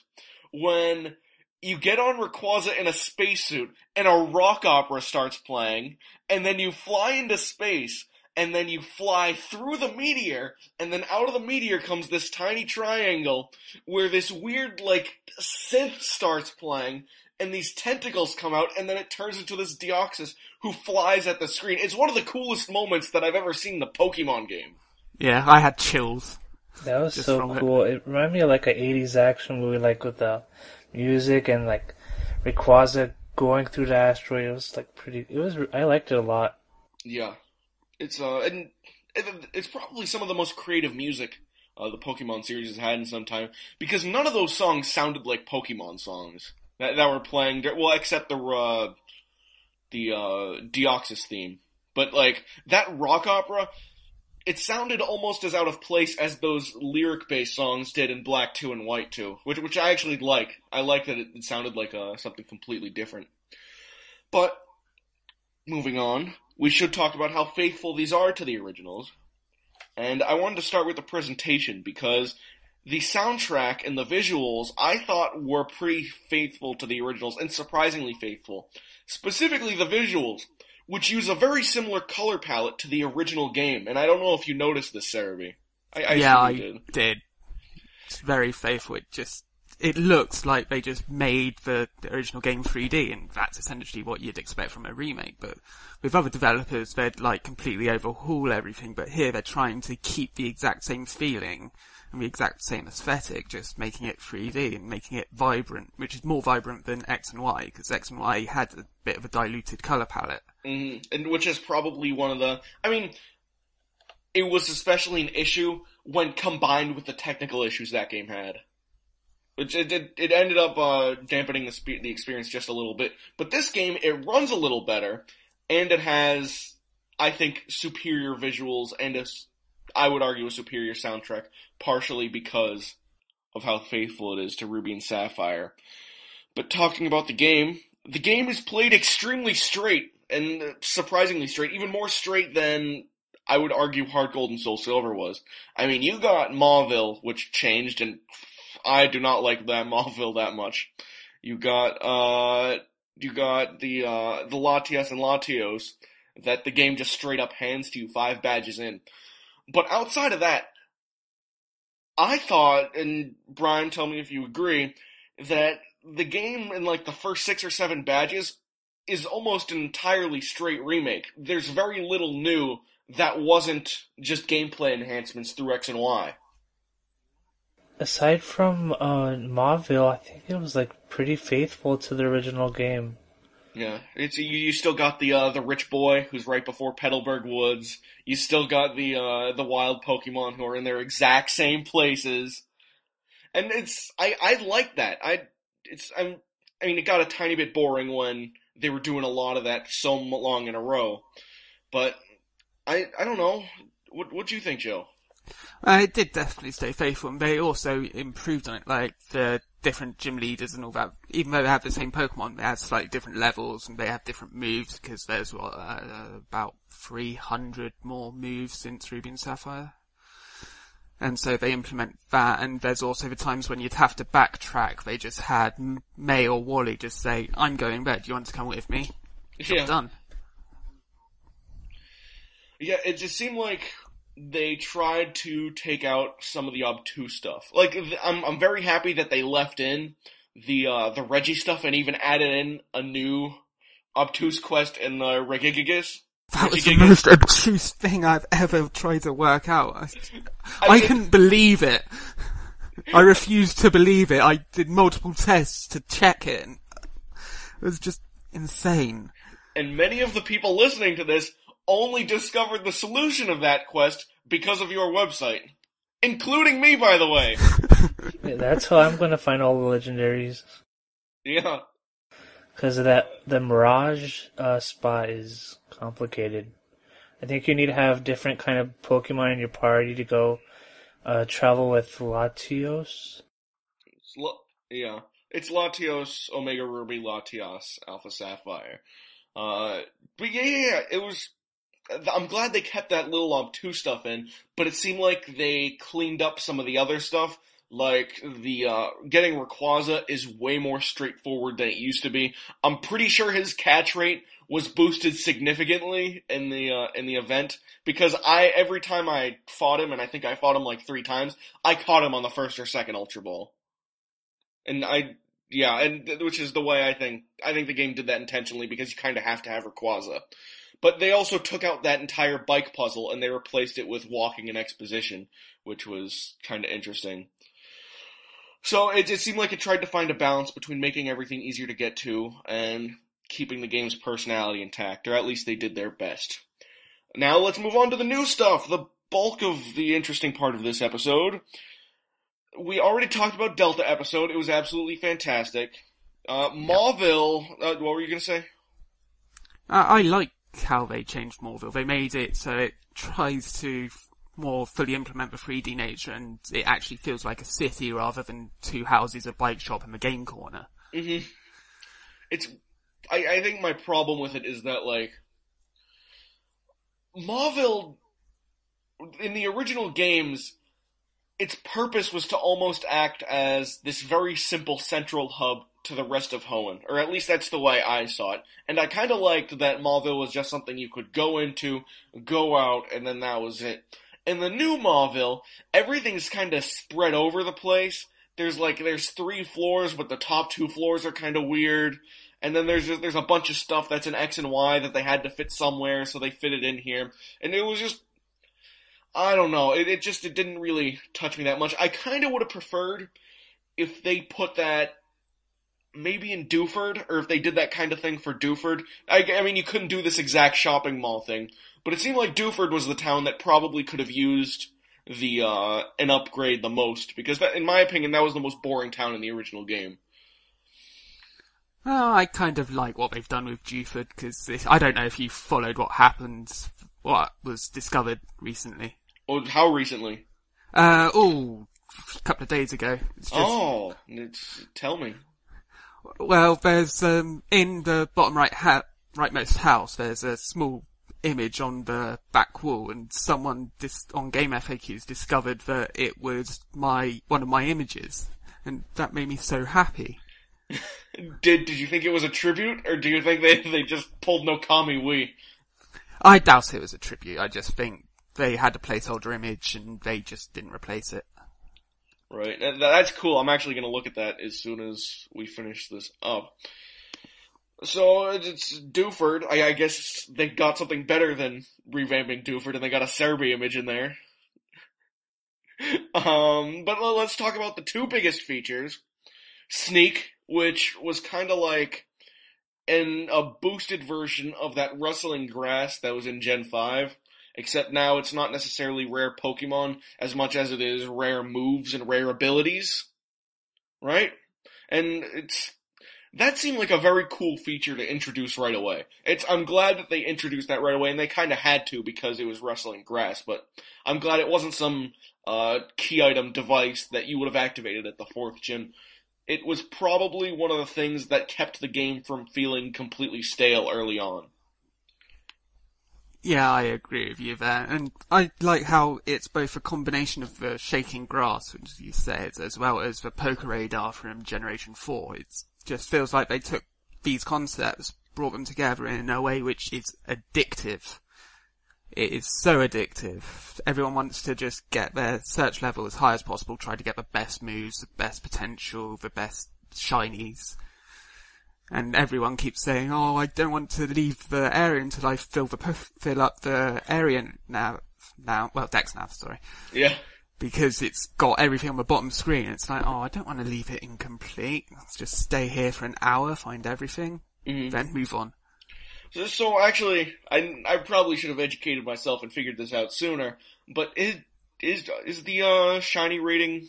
when you get on Rayquaza in a spacesuit and a rock opera starts playing, and then you fly into space, and then you fly through the meteor, and then out of the meteor comes this tiny triangle where this weird, like, synth starts playing, and these tentacles come out, and then it turns into this Deoxys who flies at the screen. It's one of the coolest moments that I've ever seen in the Pokemon game.
Yeah, I had chills.
That was so
from it.
cool. It reminded me of like an 80s action movie, like with the music and like Rayquaza going through the asteroid. It was like pretty. It was. I liked it a lot.
Yeah. It's, uh, and it's probably some of the most creative music uh, the Pokemon series has had in some time, because none of those songs sounded like Pokemon songs that, that were playing, well, except the, uh, the, uh, Deoxys theme. But, like, that rock opera, it sounded almost as out of place as those lyric-based songs did in Black 2 and White 2, which, which I actually like. I like that it, it sounded like, uh, something completely different. But, moving on, we should talk about how faithful these are to the originals. And I wanted to start with the presentation because the soundtrack and the visuals I thought were pretty faithful to the originals and surprisingly faithful. Specifically the visuals, which use a very similar color palette to the original game. And I don't know if you noticed this, Serebii. I, I
yeah, I
did.
did. It's very faithful. It just it looks like they just made the, the original game 3D, and that's essentially what you'd expect from a remake. But with other developers, they'd like completely overhaul everything. But here, they're trying to keep the exact same feeling the exact same aesthetic, just making it 3D and making it vibrant, which is more vibrant than X and Y, because X and Y had a bit of a diluted color palette.
hmm And which is probably one of the. I mean, it was especially an issue when combined with the technical issues that game had. Which it it, it ended up uh, dampening the spe- the experience just a little bit. But this game it runs a little better, and it has, I think, superior visuals and a, I would argue, a superior soundtrack, partially because of how faithful it is to Ruby and Sapphire. But talking about the game, the game is played extremely straight and surprisingly straight, even more straight than I would argue Heart Gold and Soul Silver was. I mean, you got Mauville, which changed, and I do not like that Mauville that much. You got uh, you got the uh, the Latias and Latios that the game just straight up hands to you five badges in. But outside of that, I thought, and Bryan, tell me if you agree, that the game in like the first six or seven badges is almost an entirely straight remake. There's very little new that wasn't just gameplay enhancements through X and Y.
Aside from uh, Mauville, I think it was like pretty faithful to the original game.
Yeah, it's you, you still got the uh, the rich boy who's right before Petalburg Woods. You still got the uh, the wild Pokemon who are in their exact same places, and it's I I like that. I it's I'm I mean it got a tiny bit boring when they were doing a lot of that so long in a row, but I I don't know. What what do you think, Joe?
Uh, it did definitely stay faithful, and they also improved on it. Like the different gym leaders and all that. Even though they have the same Pokemon, they have slightly different levels and they have different moves because there's what, uh, about 300 more moves since Ruby and Sapphire. And so they implement that, and there's also the times when you'd have to backtrack. They just had May or Wally just say, "I'm going there. Do you want to come with me?"
Yeah.
done.
Yeah, it just seemed like they tried to take out some of the obtuse stuff. Like th- I'm I'm very happy that they left in the uh the Regi stuff and even added in a new obtuse quest in the Regigigas.
That was the most obtuse thing I've ever tried to work out. I,
I
I
mean-
couldn't believe it. I refused to believe it. I did multiple tests to check it. It was just insane.
And many of the people listening to this only discovered the solution of that quest because of your website. Including me, by the way.
Yeah, that's how I'm gonna find all the legendaries.
Yeah.
Because of that, the Mirage uh, spot is complicated. I think you need to have different kind of Pokemon in your party to go uh, travel with Latios.
It's La- yeah. It's Latios, Omega Ruby, Latias, Alpha Sapphire. Uh, but yeah, yeah, yeah, it was, I'm glad they kept that little obtuse stuff in, but it seemed like they cleaned up some of the other stuff. Like, the, uh, getting Rayquaza is way more straightforward than it used to be. I'm pretty sure his catch rate was boosted significantly in the, uh, in the event, because I, every time I fought him, and I think I fought him like three times, I caught him on the first or second Ultra Ball. And I, yeah, and which is the way I think, I think the game did that intentionally because you kind of have to have Rayquaza. But they also took out that entire bike puzzle and they replaced it with walking and exposition, which was kind of interesting. So it, it seemed like it tried to find a balance between making everything easier to get to and keeping the game's personality intact, or at least they did their best. Now let's move on to the new stuff, the bulk of the interesting part of this episode. We already talked about Delta episode, it was absolutely fantastic. Uh, Mauville, uh, what were you gonna say?
I, I like how they changed Mauville. They made it so it tries to more fully implement the 3D nature and it actually feels like a city rather than two houses, a bike shop and a game corner.
hmm It's, I, I think my problem with it is that like, Mauville, in the original games, its purpose was to almost act as this very simple central hub to the rest of Hoenn, or at least that's the way I saw it. And I kind of liked that Mauville was just something you could go into, go out, and then that was it. In the new Mauville, everything's kind of spread over the place. There's like there's three floors, but the top two floors are kind of weird. And then there's just, there's a bunch of stuff that's in X and Y that they had to fit somewhere, so they fit it in here. And it was just I don't know. It, it just it didn't really touch me that much. I kind of would have preferred if they put that maybe in Dewford, or if they did that kind of thing for Dewford. I, I mean, you couldn't do this exact shopping mall thing, but it seemed like Dewford was the town that probably could have used the uh an upgrade the most because that, in my opinion, that was the most boring town in the original game.
Well, I kind of like what they've done with Dewford because I don't know if you followed what happened, what was discovered recently.
Or how recently?
Uh, oh, a couple of days ago. It's just,
Oh, it's, tell me.
Well, there's um in the bottom right ha- rightmost house. There's a small image on the back wall, and someone dis- on Game FAQs discovered that it was my one of my images, and that made me so happy.
Did did you think it was a tribute, or do you think they they just pulled no Kami Wii?
I doubt it was a tribute. I just think they had a placeholder image, and they just didn't replace it.
Right, that's cool. I'm actually gonna look at that as soon as we finish this up. So it's Dewford. I, I guess they got something better than revamping Dewford, and they got a Serebii image in there. um, but let's talk about the two biggest features: Sneak, which was kind of like in a boosted version of that rustling grass that was in Gen Five. Except now it's not necessarily rare Pokemon as much as it is rare moves and rare abilities. Right? And it's, that seemed like a very cool feature to introduce right away. It's, I'm glad that they introduced that right away and they kinda had to because it was rustling grass, but I'm glad it wasn't some, uh, key item device that you would have activated at the fourth gym. it was probably one of the things that kept the game from feeling completely stale early on.
Yeah, I agree with you there. And I like how it's both a combination of the shaking grass, which you said, as well as the Poké Radar from Generation 4. It just feels like they took these concepts, brought them together in a way which is addictive. It is so addictive. Everyone wants to just get their search level as high as possible, try to get the best moves, the best potential, the best shinies. And everyone keeps saying, "Oh, I don't want to leave the area until I fill the fill up the area now." Now, well, DexNav, sorry.
Yeah.
Because it's got everything on the bottom screen. It's like, oh, I don't want to leave it incomplete. Let's just stay here for an hour, find everything,
Mhm.
then move on.
So, so actually, I, I probably should have educated myself and figured this out sooner. But is is is the uh, shiny rating,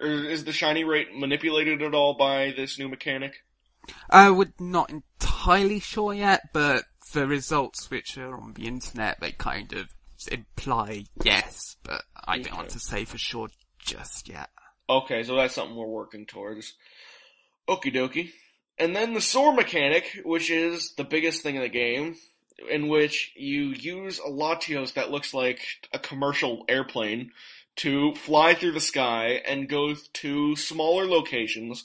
or is the shiny rate manipulated at all by this new mechanic?
Uh, we're not entirely sure yet, but the results which are on the internet, they kind of imply yes, but I don't want to say for sure just yet.
Okay, so that's something we're working towards. Okie dokie. And then the soar mechanic, which is the biggest thing in the game, in which you use a Latios that looks like a commercial airplane to fly through the sky and go to smaller locations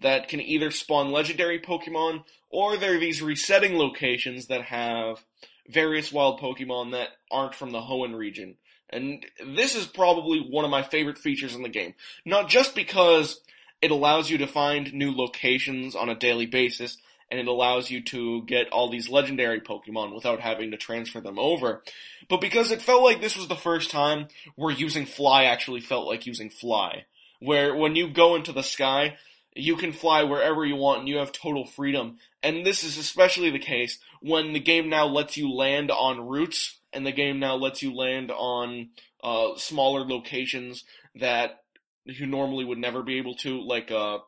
that can either spawn legendary Pokemon or there are these resetting locations that have various wild Pokemon that aren't from the Hoenn region. And this is probably one of my favorite features in the game. Not just because it allows you to find new locations on a daily basis, and it allows you to get all these legendary Pokemon without having to transfer them over, but because it felt like this was the first time where using Fly actually felt like using Fly. Where when you go into the sky, you can fly wherever you want and you have total freedom. And this is especially the case when the game now lets you land on routes and the game now lets you land on uh, smaller locations that you normally would never be able to, like uh,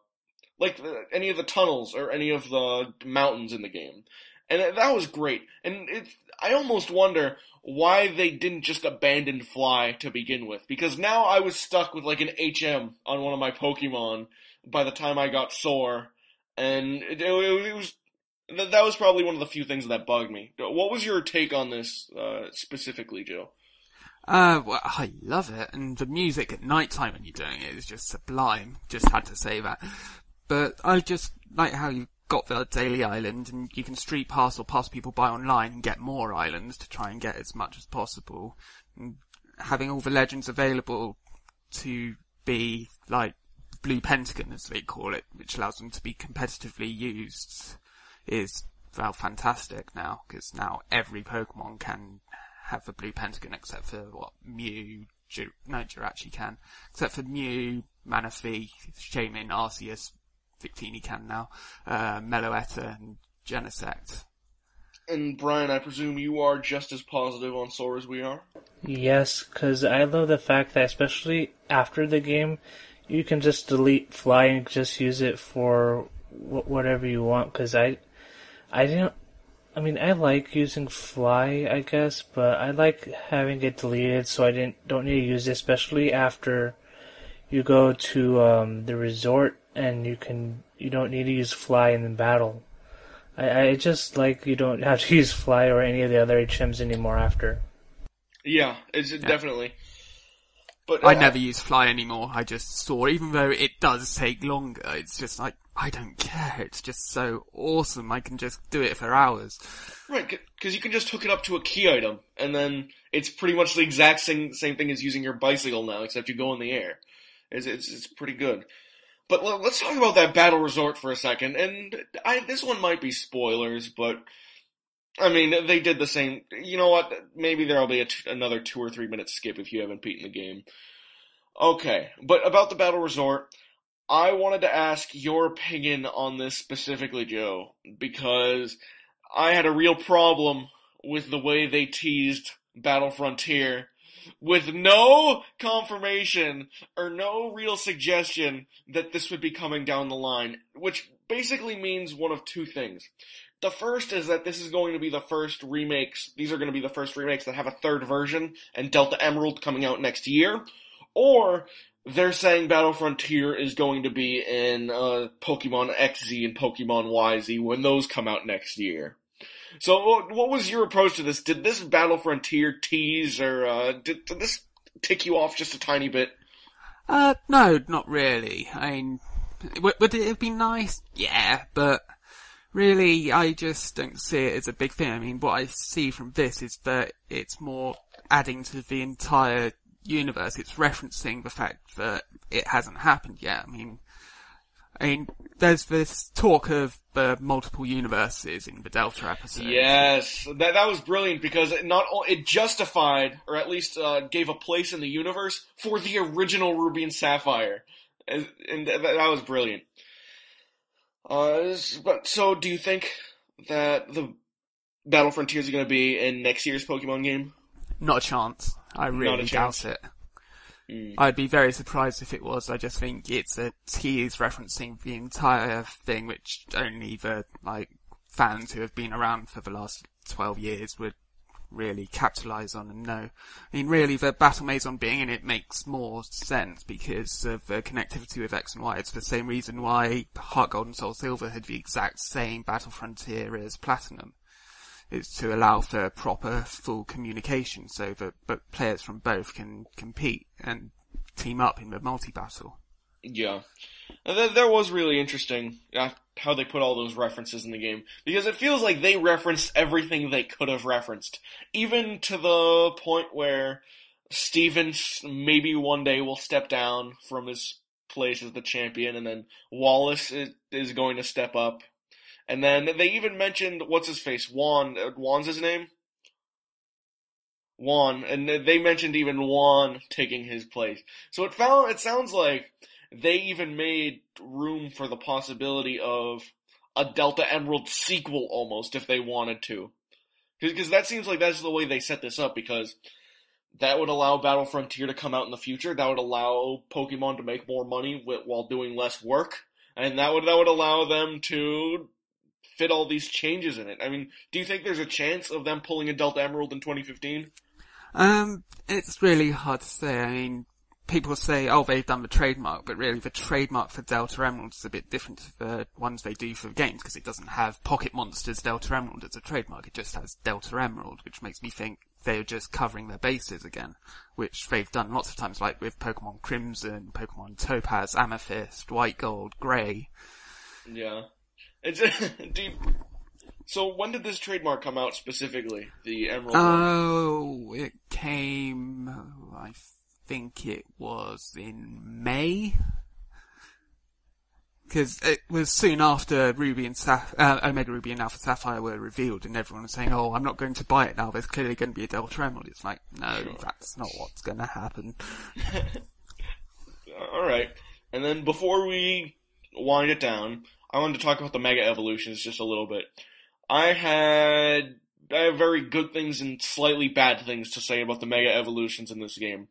like the, any of the tunnels or any of the mountains in the game. And that- that was great. And it, I almost wonder why they didn't just abandon Fly to begin with, because now I was stuck with like an HM on one of my Pokemon by the time I got Soar, and it, it, it was that was probably one of the few things that bugged me. What was your take on this uh, specifically, Joe?
Uh, well, I love it, and the music at night time when you're doing it is just sublime. Just had to say that. But I just like how you got the daily island, and you can street pass or pass people by online and get more islands to try and get as much as possible. And having all the legends available to be like blue pentagon, as they call it, which allows them to be competitively used, is well fantastic now because now every Pokemon can have the blue pentagon except for what Mew, Ju- no Jirachi can, except for Mew, Manaphy, Shaymin, Arceus, Victini can now, uh, Meloetta and Genesect.
And Bryan, I presume you are just as positive on Sora as we are.
Yes, because I love the fact that especially after the game, you can just delete fly and just use it for wh- whatever you want. Because I, I didn't. I mean, I like using fly, I guess, but I like having it deleted so I didn't don't need to use it, especially after you go to um, the resort and you can you don't need to use fly in the battle. I, I just like you don't have to use fly or any of the other HMs anymore after.
Yeah, it's definitely. But
I
uh,
never use Fly anymore, I just saw, even though it does take longer, it's just like, I don't care, it's just so awesome, I can just do it for hours.
Right, because you can just hook it up to a key item, and then it's pretty much the exact same same thing as using your bicycle now, except you go in the air. It's it's, it's pretty good. But let- let's talk about that battle resort for a second. And I this one might be spoilers, but I mean they did the same. You know what? Maybe there'll be another two or three minute skip if you haven't beaten the game. Okay, but about the battle resort. I wanted to ask your opinion on this specifically, Joe, because I had a real problem with the way they teased Battle Frontier with no confirmation or no real suggestion that this would be coming down the line, which basically means one of two things. The first is that this is going to be the first remakes, these are going to be the first remakes that have a third version and Delta Emerald coming out next year, or they're saying Battle Frontier is going to be in uh, Pokemon XZ and Pokemon YZ when those come out next year. So, what, was your approach to this? Did this Battle Frontier tease, or uh, did, did this tick you off just a tiny bit?
Uh, no, not really. I mean, would, would it have been nice? Yeah, but really, I just don't see it as a big thing. I mean, what I see from this is that it's more adding to the entire universe. It's referencing the fact that it hasn't happened yet. I mean, I mean, there's this talk of the multiple universes in the Delta episode.
Yes, that that was brilliant because it not it justified or at least uh, gave a place in the universe for the original Ruby and Sapphire, and, and that, that was brilliant. Uh, but so, do you think that the Battle Frontiers are going to be in next year's Pokemon game?
Not a chance. I really
chance.
doubt it.
Hmm.
I'd be very surprised if it was. I just think it's a tease referencing the entire thing, which only the like fans who have been around for the last twelve years would really capitalise on and know. I mean, really, the Battle Maison being in it makes more sense because of the connectivity with X and Y. It's the same reason why Heart Gold and Soul Silver had the exact same Battle Frontier as Platinum. It's to allow for proper full communication so that players from both can compete and team up in the multi-battle.
Yeah. And th- That was really interesting uh, how they put all those references in the game because it feels like they referenced everything they could have referenced, even to the point where Stevens maybe one day will step down from his place as the champion, and then Wallace is, is going to step up, and then they even mentioned what's his face Juan. uh, Juan's his name. Juan, and they mentioned even Juan taking his place. So it found it sounds like they even made room for the possibility of a Delta Emerald sequel almost if they wanted to. Because that seems like that's the way they set this up because that would allow Battle Frontier to come out in the future. That would allow Pokemon to make more money while doing less work. And that would, that would allow them to fit all these changes in it. I mean, do you think there's a chance of them pulling a Delta Emerald in 2015?
Um, it's really hard to say. I mean, people say, oh, they've done the trademark, but really the trademark for Delta Emerald is a bit different to the ones they do for the games because it doesn't have Pocket Monsters Delta Emerald as a trademark. It just has Delta Emerald, which makes me think they're just covering their bases again, which they've done lots of times, like with Pokemon Crimson, Pokemon Topaz, Amethyst, White Gold, Grey.
Yeah. It's, do you- so when did this trademark come out specifically? The Emerald one?
Oh, it came, I think it was in May. Because it was soon after Ruby and Saph- uh, Omega Ruby and Alpha Sapphire were revealed, and everyone was saying, "Oh, I'm not going to buy it now. There's clearly going to be a Delta Emerald." It's like, no, that's not what's going to happen.
All right. And then before we wind it down, I wanted to talk about the Mega Evolutions just a little bit. I had I have very good things and slightly bad things to say about the Mega Evolutions in this game.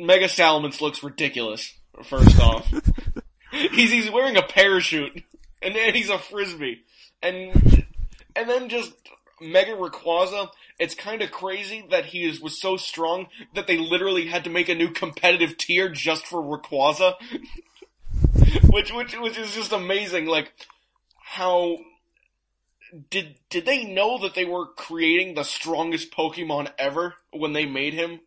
Mega Salamence looks ridiculous. First off, he's he's wearing a parachute and then he's a frisbee, and and then just Mega Rayquaza. It's kind of crazy that he is, was so strong that they literally had to make a new competitive tier just for Rayquaza, which which which is just amazing. Like how did did they know that they were creating the strongest Pokemon ever when they made him?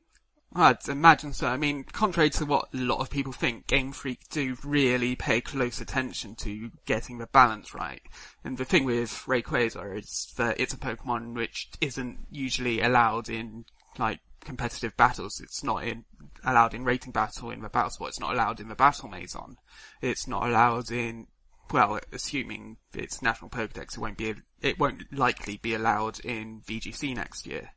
I'd imagine so. I mean, contrary to what a lot of people think, Game Freak do really pay close attention to getting the balance right. And the thing with Rayquaza is that it's a Pokemon which isn't usually allowed in, like, competitive battles. It's not in, allowed in rating battle in the battle spot. It's not allowed in the battle maison. It's not allowed in, well, assuming it's National Pokedex, it won't be, it won't likely be allowed in VGC next year.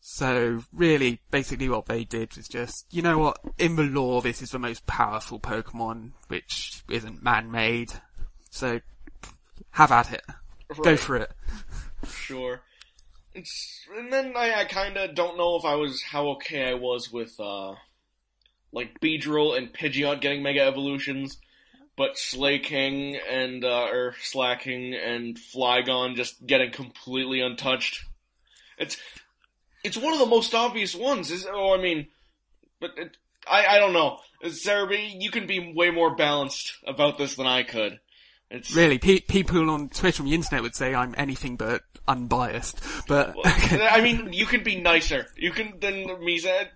So really, basically what they did was just, you know what, in the lore this is the most powerful Pokemon, which isn't man-made. So, have at it. Go for it.
Sure. It's and then I, I kind of don't know if I was how okay I was with uh like Beedrill and Pidgeot getting Mega Evolutions, but Slaking and uh, or Slacking and Flygon just getting completely untouched. It's it's one of the most obvious ones. Is oh I mean, but it, I, I don't know. Sarah, you can be way more balanced about this than I could. It's
Really, pe- people on Twitter and the internet would say I'm anything but unbiased, but
I mean, you can be nicer. You can then Misa.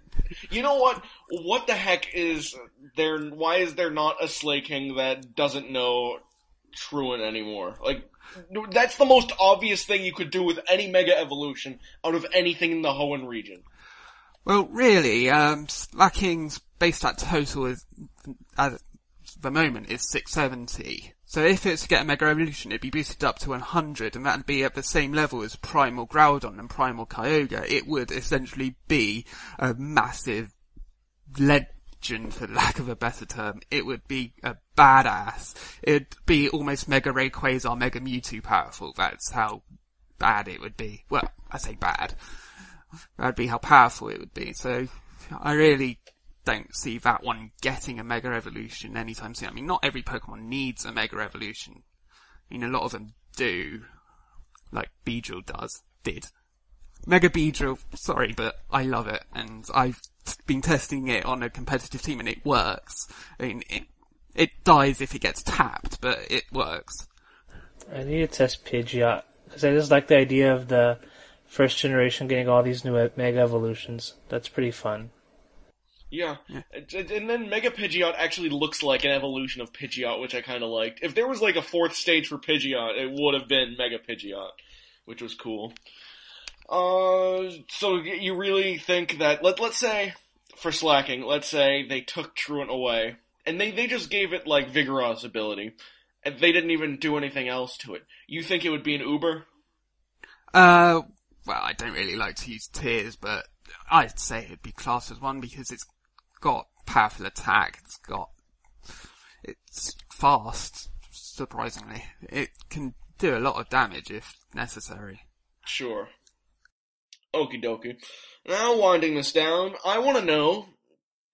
You know what? What the heck is there? Why is there not a Slaking that doesn't know Truant anymore? Like that's the most obvious thing you could do with any Mega Evolution out of anything in the Hoenn region.
well, really, um, Slacking's base stat total is at the moment is 670. So if it's to get a Mega Evolution, it'd be boosted up to 100, and that'd be at the same level as Primal Groudon and Primal Kyogre. It would essentially be a massive for lack of a better term. It would be a badass. It'd be almost Mega Rayquaza, Mega Mewtwo powerful. That's how bad it would be. Well, I say bad. That'd be how powerful it would be. So I really don't see that one getting a Mega Evolution anytime soon. I mean, not every Pokemon needs a Mega Evolution. I mean, a lot of them do. Like Beedrill does. Did. Mega Beedrill, sorry, but I love it, and I've been testing it on a competitive team and it works. I mean, it, it dies if it gets tapped, but it works.
I need to test Pidgeot because I just like the idea of the first generation getting all these new Mega Evolutions. That's pretty fun.
Yeah. And and then Mega Pidgeot actually looks like an evolution of Pidgeot, which I kind of liked. If there was like a fourth stage for Pidgeot, it would have been Mega Pidgeot, which was cool. Uh, so you really think that, let, let's say, for Slaking, let's say they took Truant away, and they, they just gave it like Vigoroth's ability, and they didn't even do anything else to it. You think it would be an Uber?
Uh, well, I don't really like to use tiers, but I'd say it'd be classed as one because it's got powerful attack, it's got, it's fast, surprisingly. It can do a lot of damage if necessary.
Sure. Okie dokie. Now, winding this down, I want to know,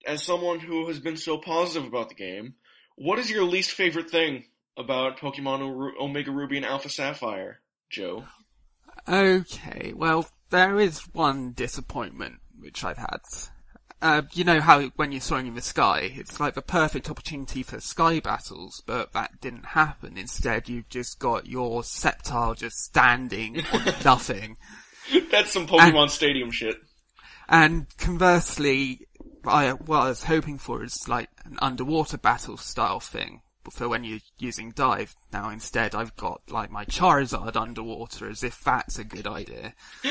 as someone who has been so positive about the game, what is your least favorite thing about Pokemon Omega Ruby and Alpha Sapphire, Joe?
Okay, well, there is one disappointment which I've had. Uh, you know how when you're soaring in the sky, it's like the perfect opportunity for sky battles, but that didn't happen. Instead, you've just got your Sceptile just standing on nothing.
That's some Pokemon Stadium shit.
And conversely, I, what I was hoping for is like an underwater battle style thing for when you're using dive. Now instead I've got like my Charizard underwater as if that's a good idea.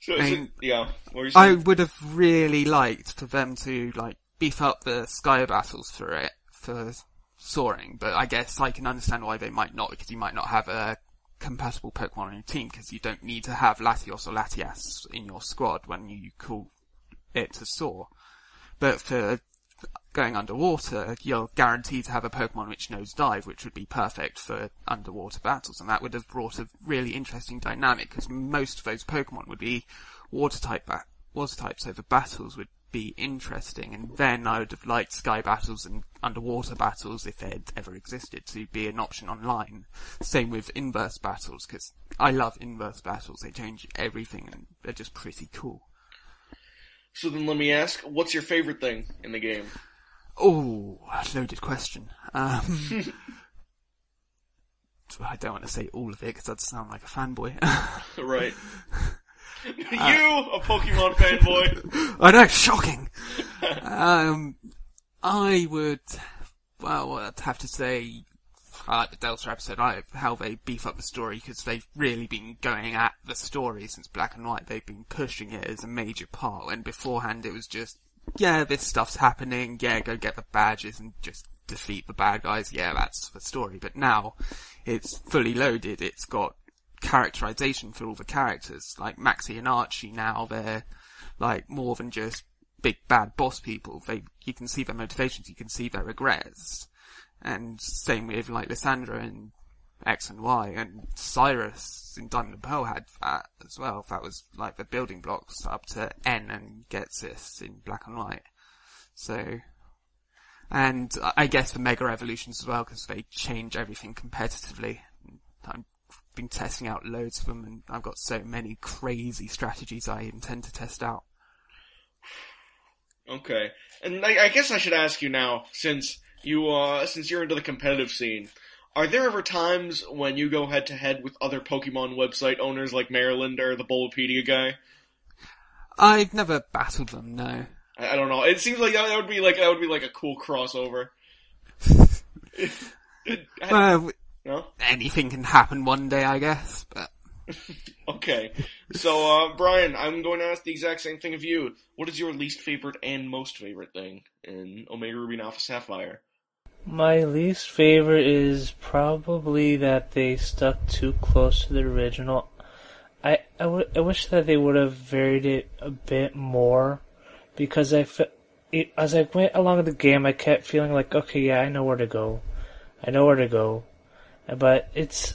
So,
I
so- yeah, what were you
I would have really liked for them to like beef up the sky battles for it, for soaring, but I guess I can understand why they might not because you might not have a compatible Pokemon on your team because you don't need to have Latios or Latias in your squad when you call it to soar. But for going underwater, you're guaranteed to have a Pokemon which knows dive, which would be perfect for underwater battles, and that would have brought a really interesting dynamic because most of those Pokemon would be water type ba- water types, the battles would be interesting. And then I would have liked sky battles and underwater battles if they had ever existed to be an option online. Same with inverse battles because I love inverse battles. They change everything and they're just pretty cool.
So then let me ask, what's your favorite thing in the game?
Oh, loaded question. Um, I don't want to say all of it because I'd sound like a fanboy.
Right. you, a Pokemon fanboy.
I know, shocking. um, I would, well, I'd have to say, I like the Delta episode. I like how they beef up the story because they've really been going at the story since Black and White. They've been pushing it as a major part. and beforehand it was just, yeah, this stuff's happening. Yeah, go get the badges and just defeat the bad guys. Yeah, that's the story. But now it's fully loaded. It's got characterization for all the characters. Like Maxie and Archie now, they're like more than just big bad boss people. They, you can see their motivations, you can see their regrets. And same with like Lysandre and X and Y, and Cyrus in Diamond and Pearl had that as well. That was like the building blocks up to N and Ghetsis in Black and White. So, and I guess the Mega Evolutions as well, because they change everything competitively. I've been testing out loads of them, and I've got so many crazy strategies I intend to test out.
Okay, and I, I guess I should ask you now, since you uh, since you're into the competitive scene, are there ever times when you go head to head with other Pokemon website owners like Marriland or the Bulbapedia guy?
I've never battled them, no.
I, I don't know. It seems like that would be like that would be like a cool crossover.
Well,
no?
anything can happen one day, I guess, but
Okay. So, uh, Bryan, I'm going to ask the exact same thing of you. What is your least favorite and most favorite thing in Omega Ruby and Alpha Sapphire?
My least favorite is probably that they stuck too close to the original. I, I, w- I wish that they would have varied it a bit more because I fe- it, as I went along the game, I kept feeling like, okay, yeah, I know where to go. I know where to go. But it's,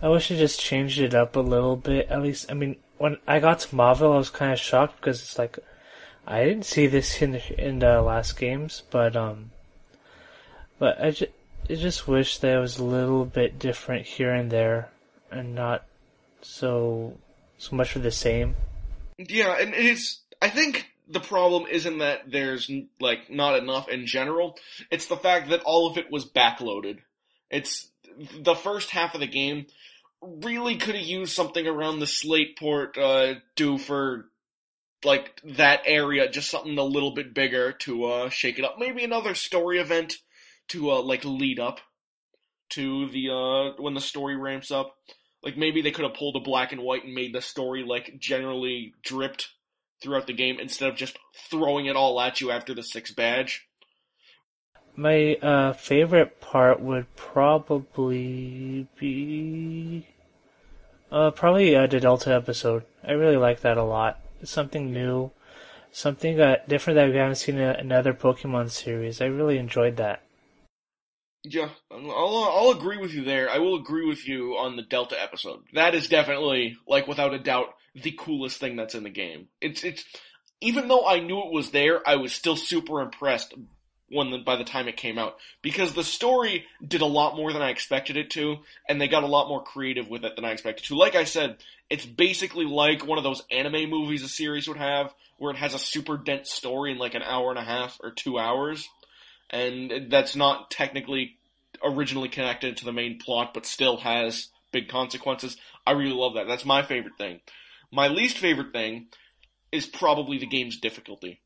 I wish I just changed it up a little bit. At least, I mean, when I got to Mauville, I was kind of shocked because it's like, I didn't see this in in the last games, but um, but I just, I just wish that it was a little bit different here and there, and not so so much for the same.
Yeah, and it's. I think the problem isn't that there's like not enough in general. It's the fact that all of it was backloaded. It's the first half of the game really could have used something around the Slateport uh, due for like that area, just something a little bit bigger to uh, shake it up. Maybe another story event to uh, like lead up to the uh, when the story ramps up. Like maybe they could have pulled a black and white and made the story like generally dripped throughout the game instead of just throwing it all at you after the sixth badge.
My uh, favorite part would probably be uh, probably uh, the Delta episode. I really like that a lot. It's something new, something uh, different that we haven't seen in another Pokemon series. I really enjoyed that.
Yeah, I'll, I'll agree with you there. I will agree with you on the Delta episode. That is definitely, like, without a doubt, the coolest thing that's in the game. It's, it's, even though I knew it was there, I was still super impressed when the, by the time it came out because the story did a lot more than I expected it to, and they got a lot more creative with it than I expected to. Like I said, it's basically like one of those anime movies a series would have, where it has a super dense story in like an hour and a half or two hours, and that's not technically originally connected to the main plot, but still has big consequences. I really love that. That's my favorite thing. My least favorite thing is probably the game's difficulty.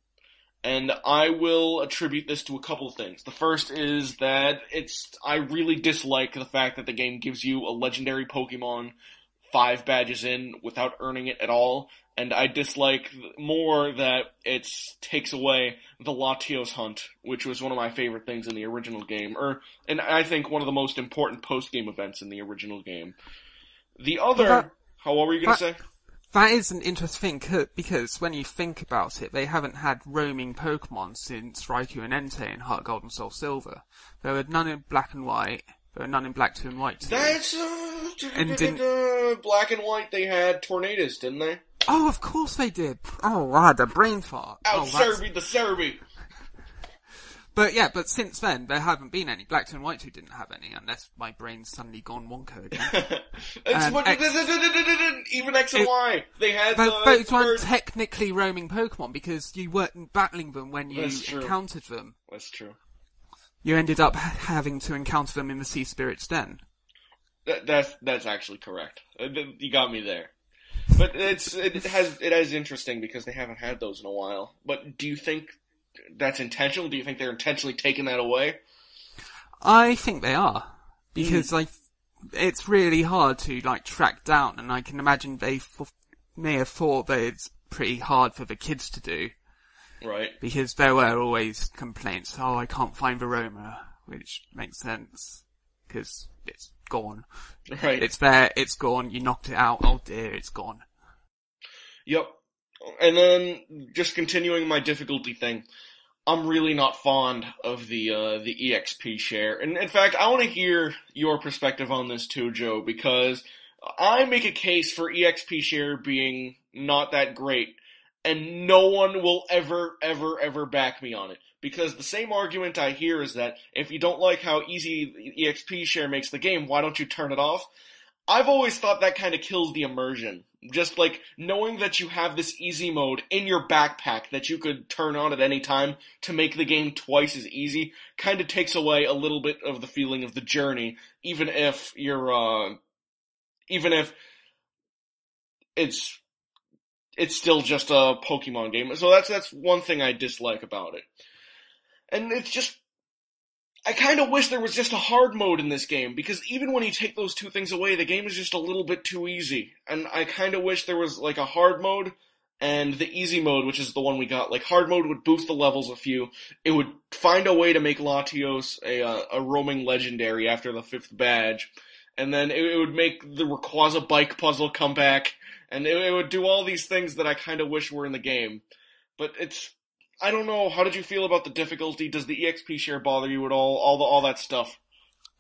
And I will attribute this to a couple of things. The first is that it's, I really dislike the fact that the game gives you a legendary Pokemon five badges in without earning it at all. And I dislike more that it takes away the Latios hunt, which was one of my favorite things in the original game, or, and I think one of the most important post-game events in the original game. The other,
That-
how what were you gonna say?
That is an interesting thing because when you think about it, they haven't had roaming Pokemon since Raikou and Entei in Heart Gold and Soul Silver. There were none in Black and White. There were none in Black Two and White. Two.
That's uh,
And
uh, black and white. They had Tornadus, didn't they?
Oh, of course they did. Oh, wow, the brain fart.
Out
oh,
Serebii, the Serebii.
But yeah, but since then there haven't been any. Black Two and White Two didn't have any, unless my brain's suddenly gone wonka again.
it's
Um,
what,
X-
even X and
It-
Y. They had
But
the
those weren't technically roaming Pokemon because you weren't battling them when you encountered them.
That's true.
You ended up ha- having to encounter them in the Sea Spirit's Den.
That, that's that's actually correct. Uh, You got me there. But it's it has it is interesting because they haven't had those in a while. But do you think that's intentional? Do you think they're intentionally taking that away?
I think they are because hmm. like it's really hard to like track down, and I can imagine they f- may have thought that it's pretty hard for the kids to do
Right.
because there were always complaints. Oh, I can't find Veroma, which makes sense because it's gone.
Right.
It's there. It's gone. You knocked it out. Oh dear, it's gone.
Yep. And then just continuing my difficulty thing, I'm really not fond of the uh, the EXP share. And in fact, I want to hear your perspective on this too, Joe, because I make a case for EXP share being not that great, and no one will ever, ever, ever back me on it. Because the same argument I hear is that if you don't like how easy EXP share makes the game, why don't you turn it off? I've always thought that kind of kills the immersion Just like knowing that you have this easy mode in your backpack that you could turn on at any time to make the game twice as easy kind of takes away a little bit of the feeling of the journey, even if you're, uh, even if it's it's still just a Pokemon game. So that's that's one thing I dislike about it. And it's just I kind of wish there was just a hard mode in this game because even when you take those two things away, the game is just a little bit too easy. And I kind of wish there was like a hard mode and the easy mode, which is the one we got. Like hard mode would boost the levels a few. It would find a way to make Latios a uh, a roaming legendary after the fifth badge, and then it, it would make the Rayquaza bike puzzle come back, and it, it would do all these things that I kind of wish were in the game. But it's I don't know. How did you feel about the difficulty? Does the EXP share bother you at all? All the all that stuff.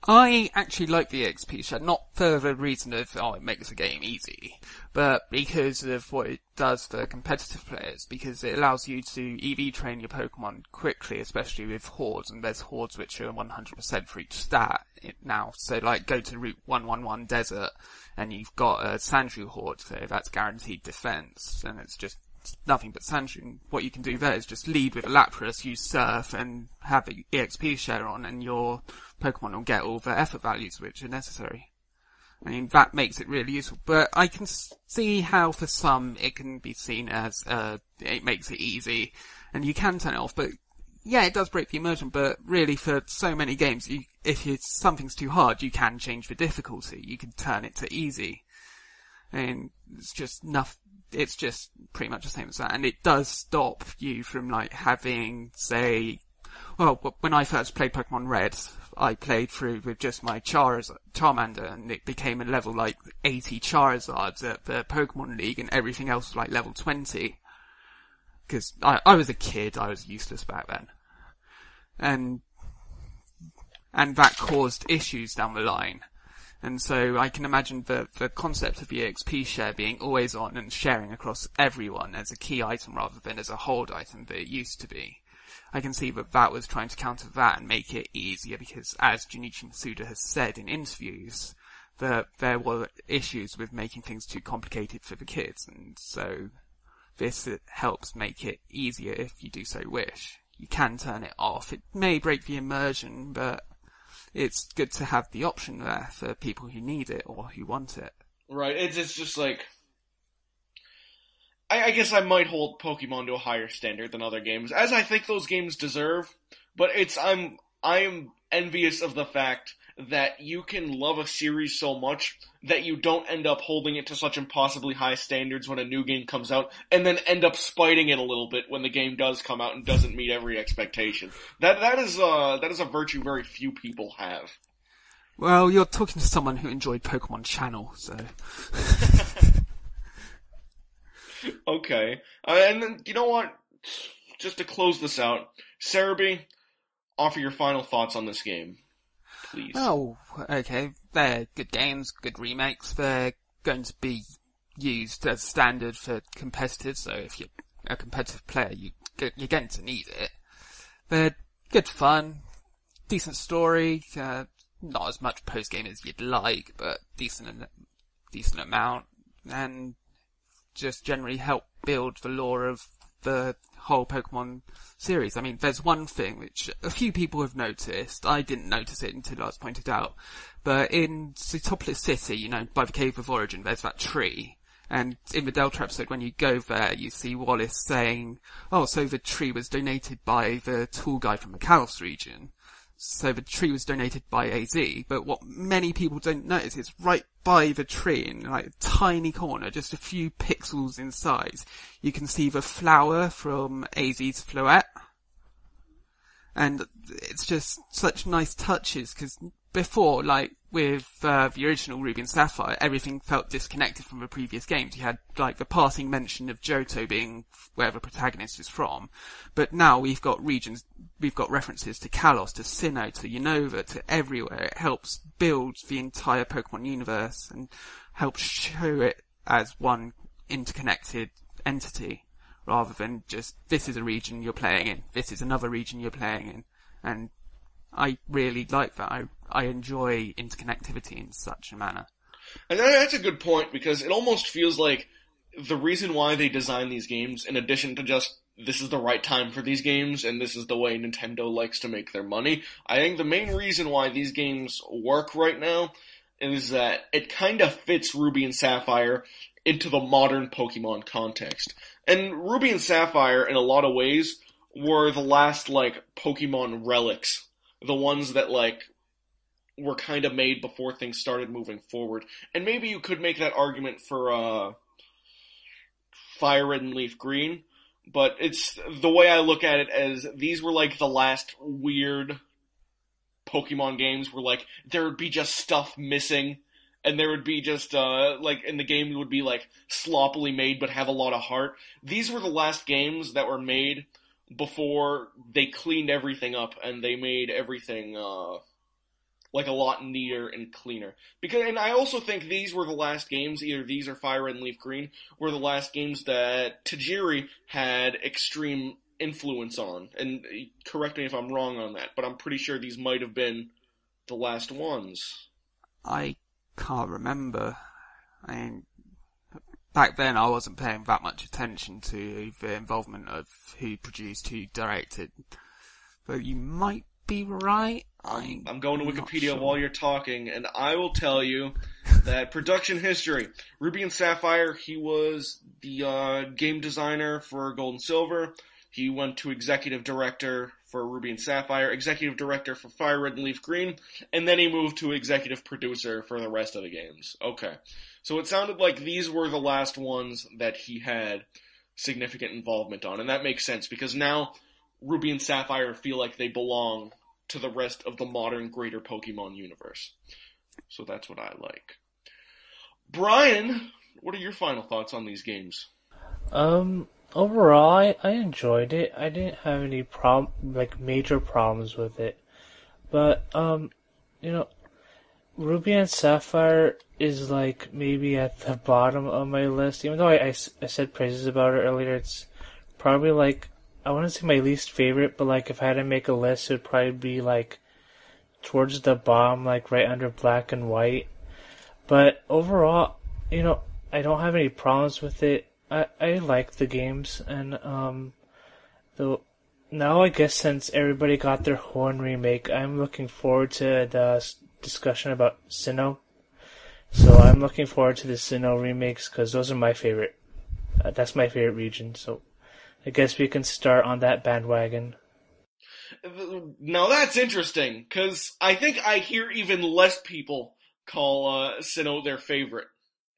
I actually like the XP share, not for the reason of, oh, it makes the game easy, but because of what it does for competitive players, because it allows you to EV train your Pokemon quickly, especially with hordes, and there's hordes which are 100% for each stat now. So like, go to Route 111 Desert, and you've got a Sandshrew horde, so that's guaranteed defense, and it's just nothing but Sandshrew. What you can do there is just lead with a Lapras, use Surf, and have the EXP share on, and your Pokemon will get all the effort values which are necessary. I mean, that makes it really useful. But I can see how for some it can be seen as, uh, it makes it easy, and you can turn it off, but yeah, it does break the immersion, but really for so many games, you, if something's too hard, you can change the difficulty. You can turn it to easy. And it's just enough, it's just pretty much the same as that. And it does stop you from like having, say, well, when I first played Pokemon Red, I played through with just my Charizard, Charmander, and it became a level like 80 Charizards at the Pokemon League, and everything else was like level 20. Because I, I was a kid, I was useless back then. And, and that caused issues down the line. And so I can imagine the, the concept of the EXP share being always on and sharing across everyone as a key item rather than as a hold item that it used to be. I can see that that was trying to counter that and make it easier because as Junichi Masuda has said in interviews, that there were issues with making things too complicated for the kids and so this helps make it easier if you do so wish. You can turn it off. It may break the immersion, but it's good to have the option there for people who need it or who want it.
Right. It's it's just like I, I guess I might hold Pokemon to a higher standard than other games, as I think those games deserve. But it's I'm I am envious of the fact that you can love a series so much that you don't end up holding it to such impossibly high standards when a new game comes out, and then end up spiting it a little bit when the game does come out and doesn't meet every expectation. That that is uh that is a virtue very few people have.
Well, you're talking to someone who enjoyed Pokemon Channel, so.
okay, uh, and then you know what? Just to close this out, Serebii, offer your final thoughts on this game please.
Oh, okay. They're good games, good remakes. They're going to be used as standard for competitive, so if you're a competitive player, you, you're going to need it. They're good fun, decent story, uh, not as much post game as you'd like, but decent, decent amount, and just generally help build the lore of the whole Pokemon series. I mean, there's one thing which a few people have noticed. I didn't notice it until I was pointed out. But in Sootopolis City, you know, by the Cave of Origin, there's that tree. And in the Delta episode, when you go there, you see Wallace saying, oh, so the tree was donated by the tour guide from the Kalos region. So the tree was donated by AZ, but what many people don't notice is right by the tree in like a tiny corner, just a few pixels in size, you can see the flower from AZ's Floette. And it's just such nice touches because before, like with uh, the original Ruby and Sapphire, everything felt disconnected from the previous games. You had like the passing mention of Johto being where the protagonist is from, but now we've got regions, we've got references to Kalos, to Sinnoh, to Unova, to everywhere. It helps build the entire Pokemon universe and helps show it as one interconnected entity rather than just this is a region you're playing in, this is another region you're playing in, and I really like that. I I enjoy interconnectivity in such a manner.
And that's a good point because it almost feels like the reason why they design these games, in addition to just this is the right time for these games and this is the way Nintendo likes to make their money, I think the main reason why these games work right now is that it kind of fits Ruby and Sapphire into the modern Pokemon context. And Ruby and Sapphire, in a lot of ways, were the last, like, Pokemon relics. The ones that, like, were kind of made before things started moving forward. And maybe you could make that argument for, uh, Fire Red and Leaf Green, but it's the way I look at it as these were like the last weird Pokemon games where like there would be just stuff missing and there would be just uh like in the game would be like sloppily made but have a lot of heart. These were the last games that were made before they cleaned everything up and they made everything uh like a lot neater and cleaner. Because and I also think these were the last games, either these or Fire and Leaf Green, were the last games that Tajiri had extreme influence on. And uh, correct me if I'm wrong on that, but I'm pretty sure these might have been the last ones.
I can't remember. I mean, back then I wasn't paying that much attention to the involvement of who produced, who directed. But you might be right. I'm,
I'm going to Wikipedia
sure.
while you're talking, and I will tell you that production history. Ruby and Sapphire, he was the uh, game designer for Gold and Silver. He went to executive director for Ruby and Sapphire, executive director for Fire Red and Leaf Green, and then he moved to executive producer for the rest of the games. Okay. So it sounded like these were the last ones that he had significant involvement on, and that makes sense because now Ruby and Sapphire feel like they belong to the rest of the modern greater Pokemon universe. So that's what I like. Bryan, what are your final thoughts on these games?
Um, overall, I, I enjoyed it. I didn't have any problem, like major problems with it, but um, you know, Ruby and Sapphire is like maybe at the bottom of my list. Even though I I said praises about it earlier, it's probably like I wouldn't say my least favorite, but like if I had to make a list, it would probably be like towards the bottom, like right under Black and White. But overall, you know, I don't have any problems with it. I, I like the games and um the now I guess since everybody got their Hoenn remake, I'm looking forward to the discussion about Sinnoh. So I'm looking forward to the Sinnoh remakes because those are my favorite. Uh, that's my favorite region. So I guess we can start on that bandwagon.
Now that's interesting, because I think I hear even less people call uh, Sinnoh their favorite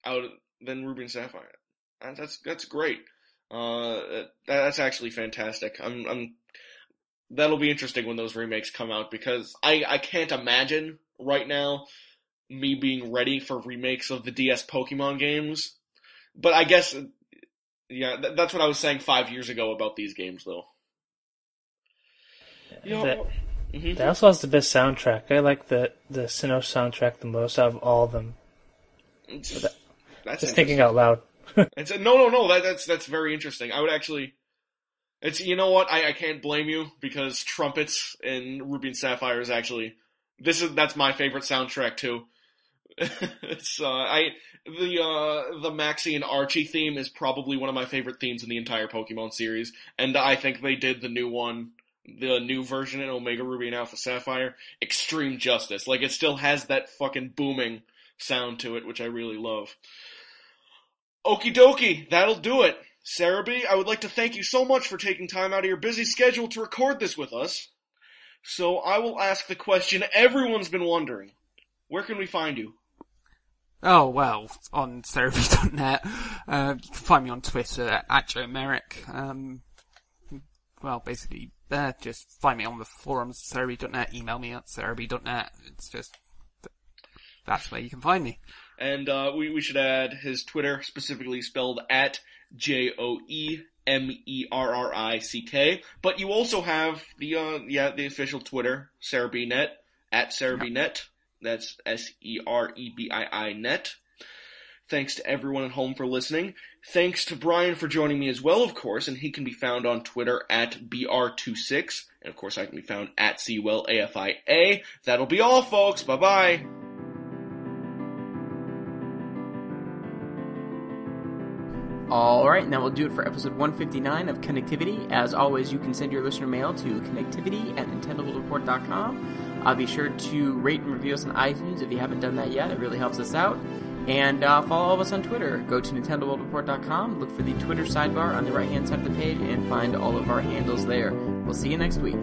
out than Ruby and Sapphire. And that's that's great. Uh, that's actually fantastic. I'm, I'm that'll be interesting when those remakes come out because I I can't imagine right now me being ready for remakes of the DS Pokemon games. But I guess yeah, th- that's what I was saying five years ago about these games, though. You know,
That-
mhm.
That also has the best soundtrack. I like the the Sinnoh soundtrack the most out of all of them.
That's
Just thinking out loud.
It's no, no, no. That, that's that's very interesting. I would actually. It's you know what I, I can't blame you because trumpets in Ruby and Sapphire is actually this is that's my favorite soundtrack too. it's uh I the uh the Maxie and Archie theme is probably one of my favorite themes in the entire Pokemon series, and I think they did the new one, the new version in Omega Ruby and Alpha Sapphire, extreme justice. Like it still has that fucking booming sound to it, which I really love. Okie dokie, that'll do it. Serebii, I would like to thank you so much for taking time out of your busy schedule to record this with us. So I will ask the question everyone's been wondering. Where can we find you?
Oh, well, on Serebii.net. Uh, you can find me on Twitter at Joe Merrick. Um, well, basically, uh, just find me on the forums, Serebii.net, email me at Serebii.net. It's just, that's where you can find me.
And uh, we, we should add his Twitter, specifically spelled at J O E M E R R I C K. But you also have the uh, yeah the official Twitter, Serebii Net at Serebii Net. That's S E R E B I I Net. Thanks to everyone at home for listening. Thanks to Bryan for joining me as well, of course, and he can be found on Twitter at BR26. And of course, I can be found at CWellAFIA. That'll be all, folks. Bye bye.
All right, and that will do it for episode 159 of Connectivity. As always, you can send your listener mail to connectivity at nintendoworldreport.com. Uh, be sure to rate and review us on iTunes if you haven't done that yet. It really helps us out. And uh, follow all of us on Twitter. Go to nintendoworldreport.com, look for the Twitter sidebar on the right-hand side of the page, and find all of our handles there. We'll see you next week.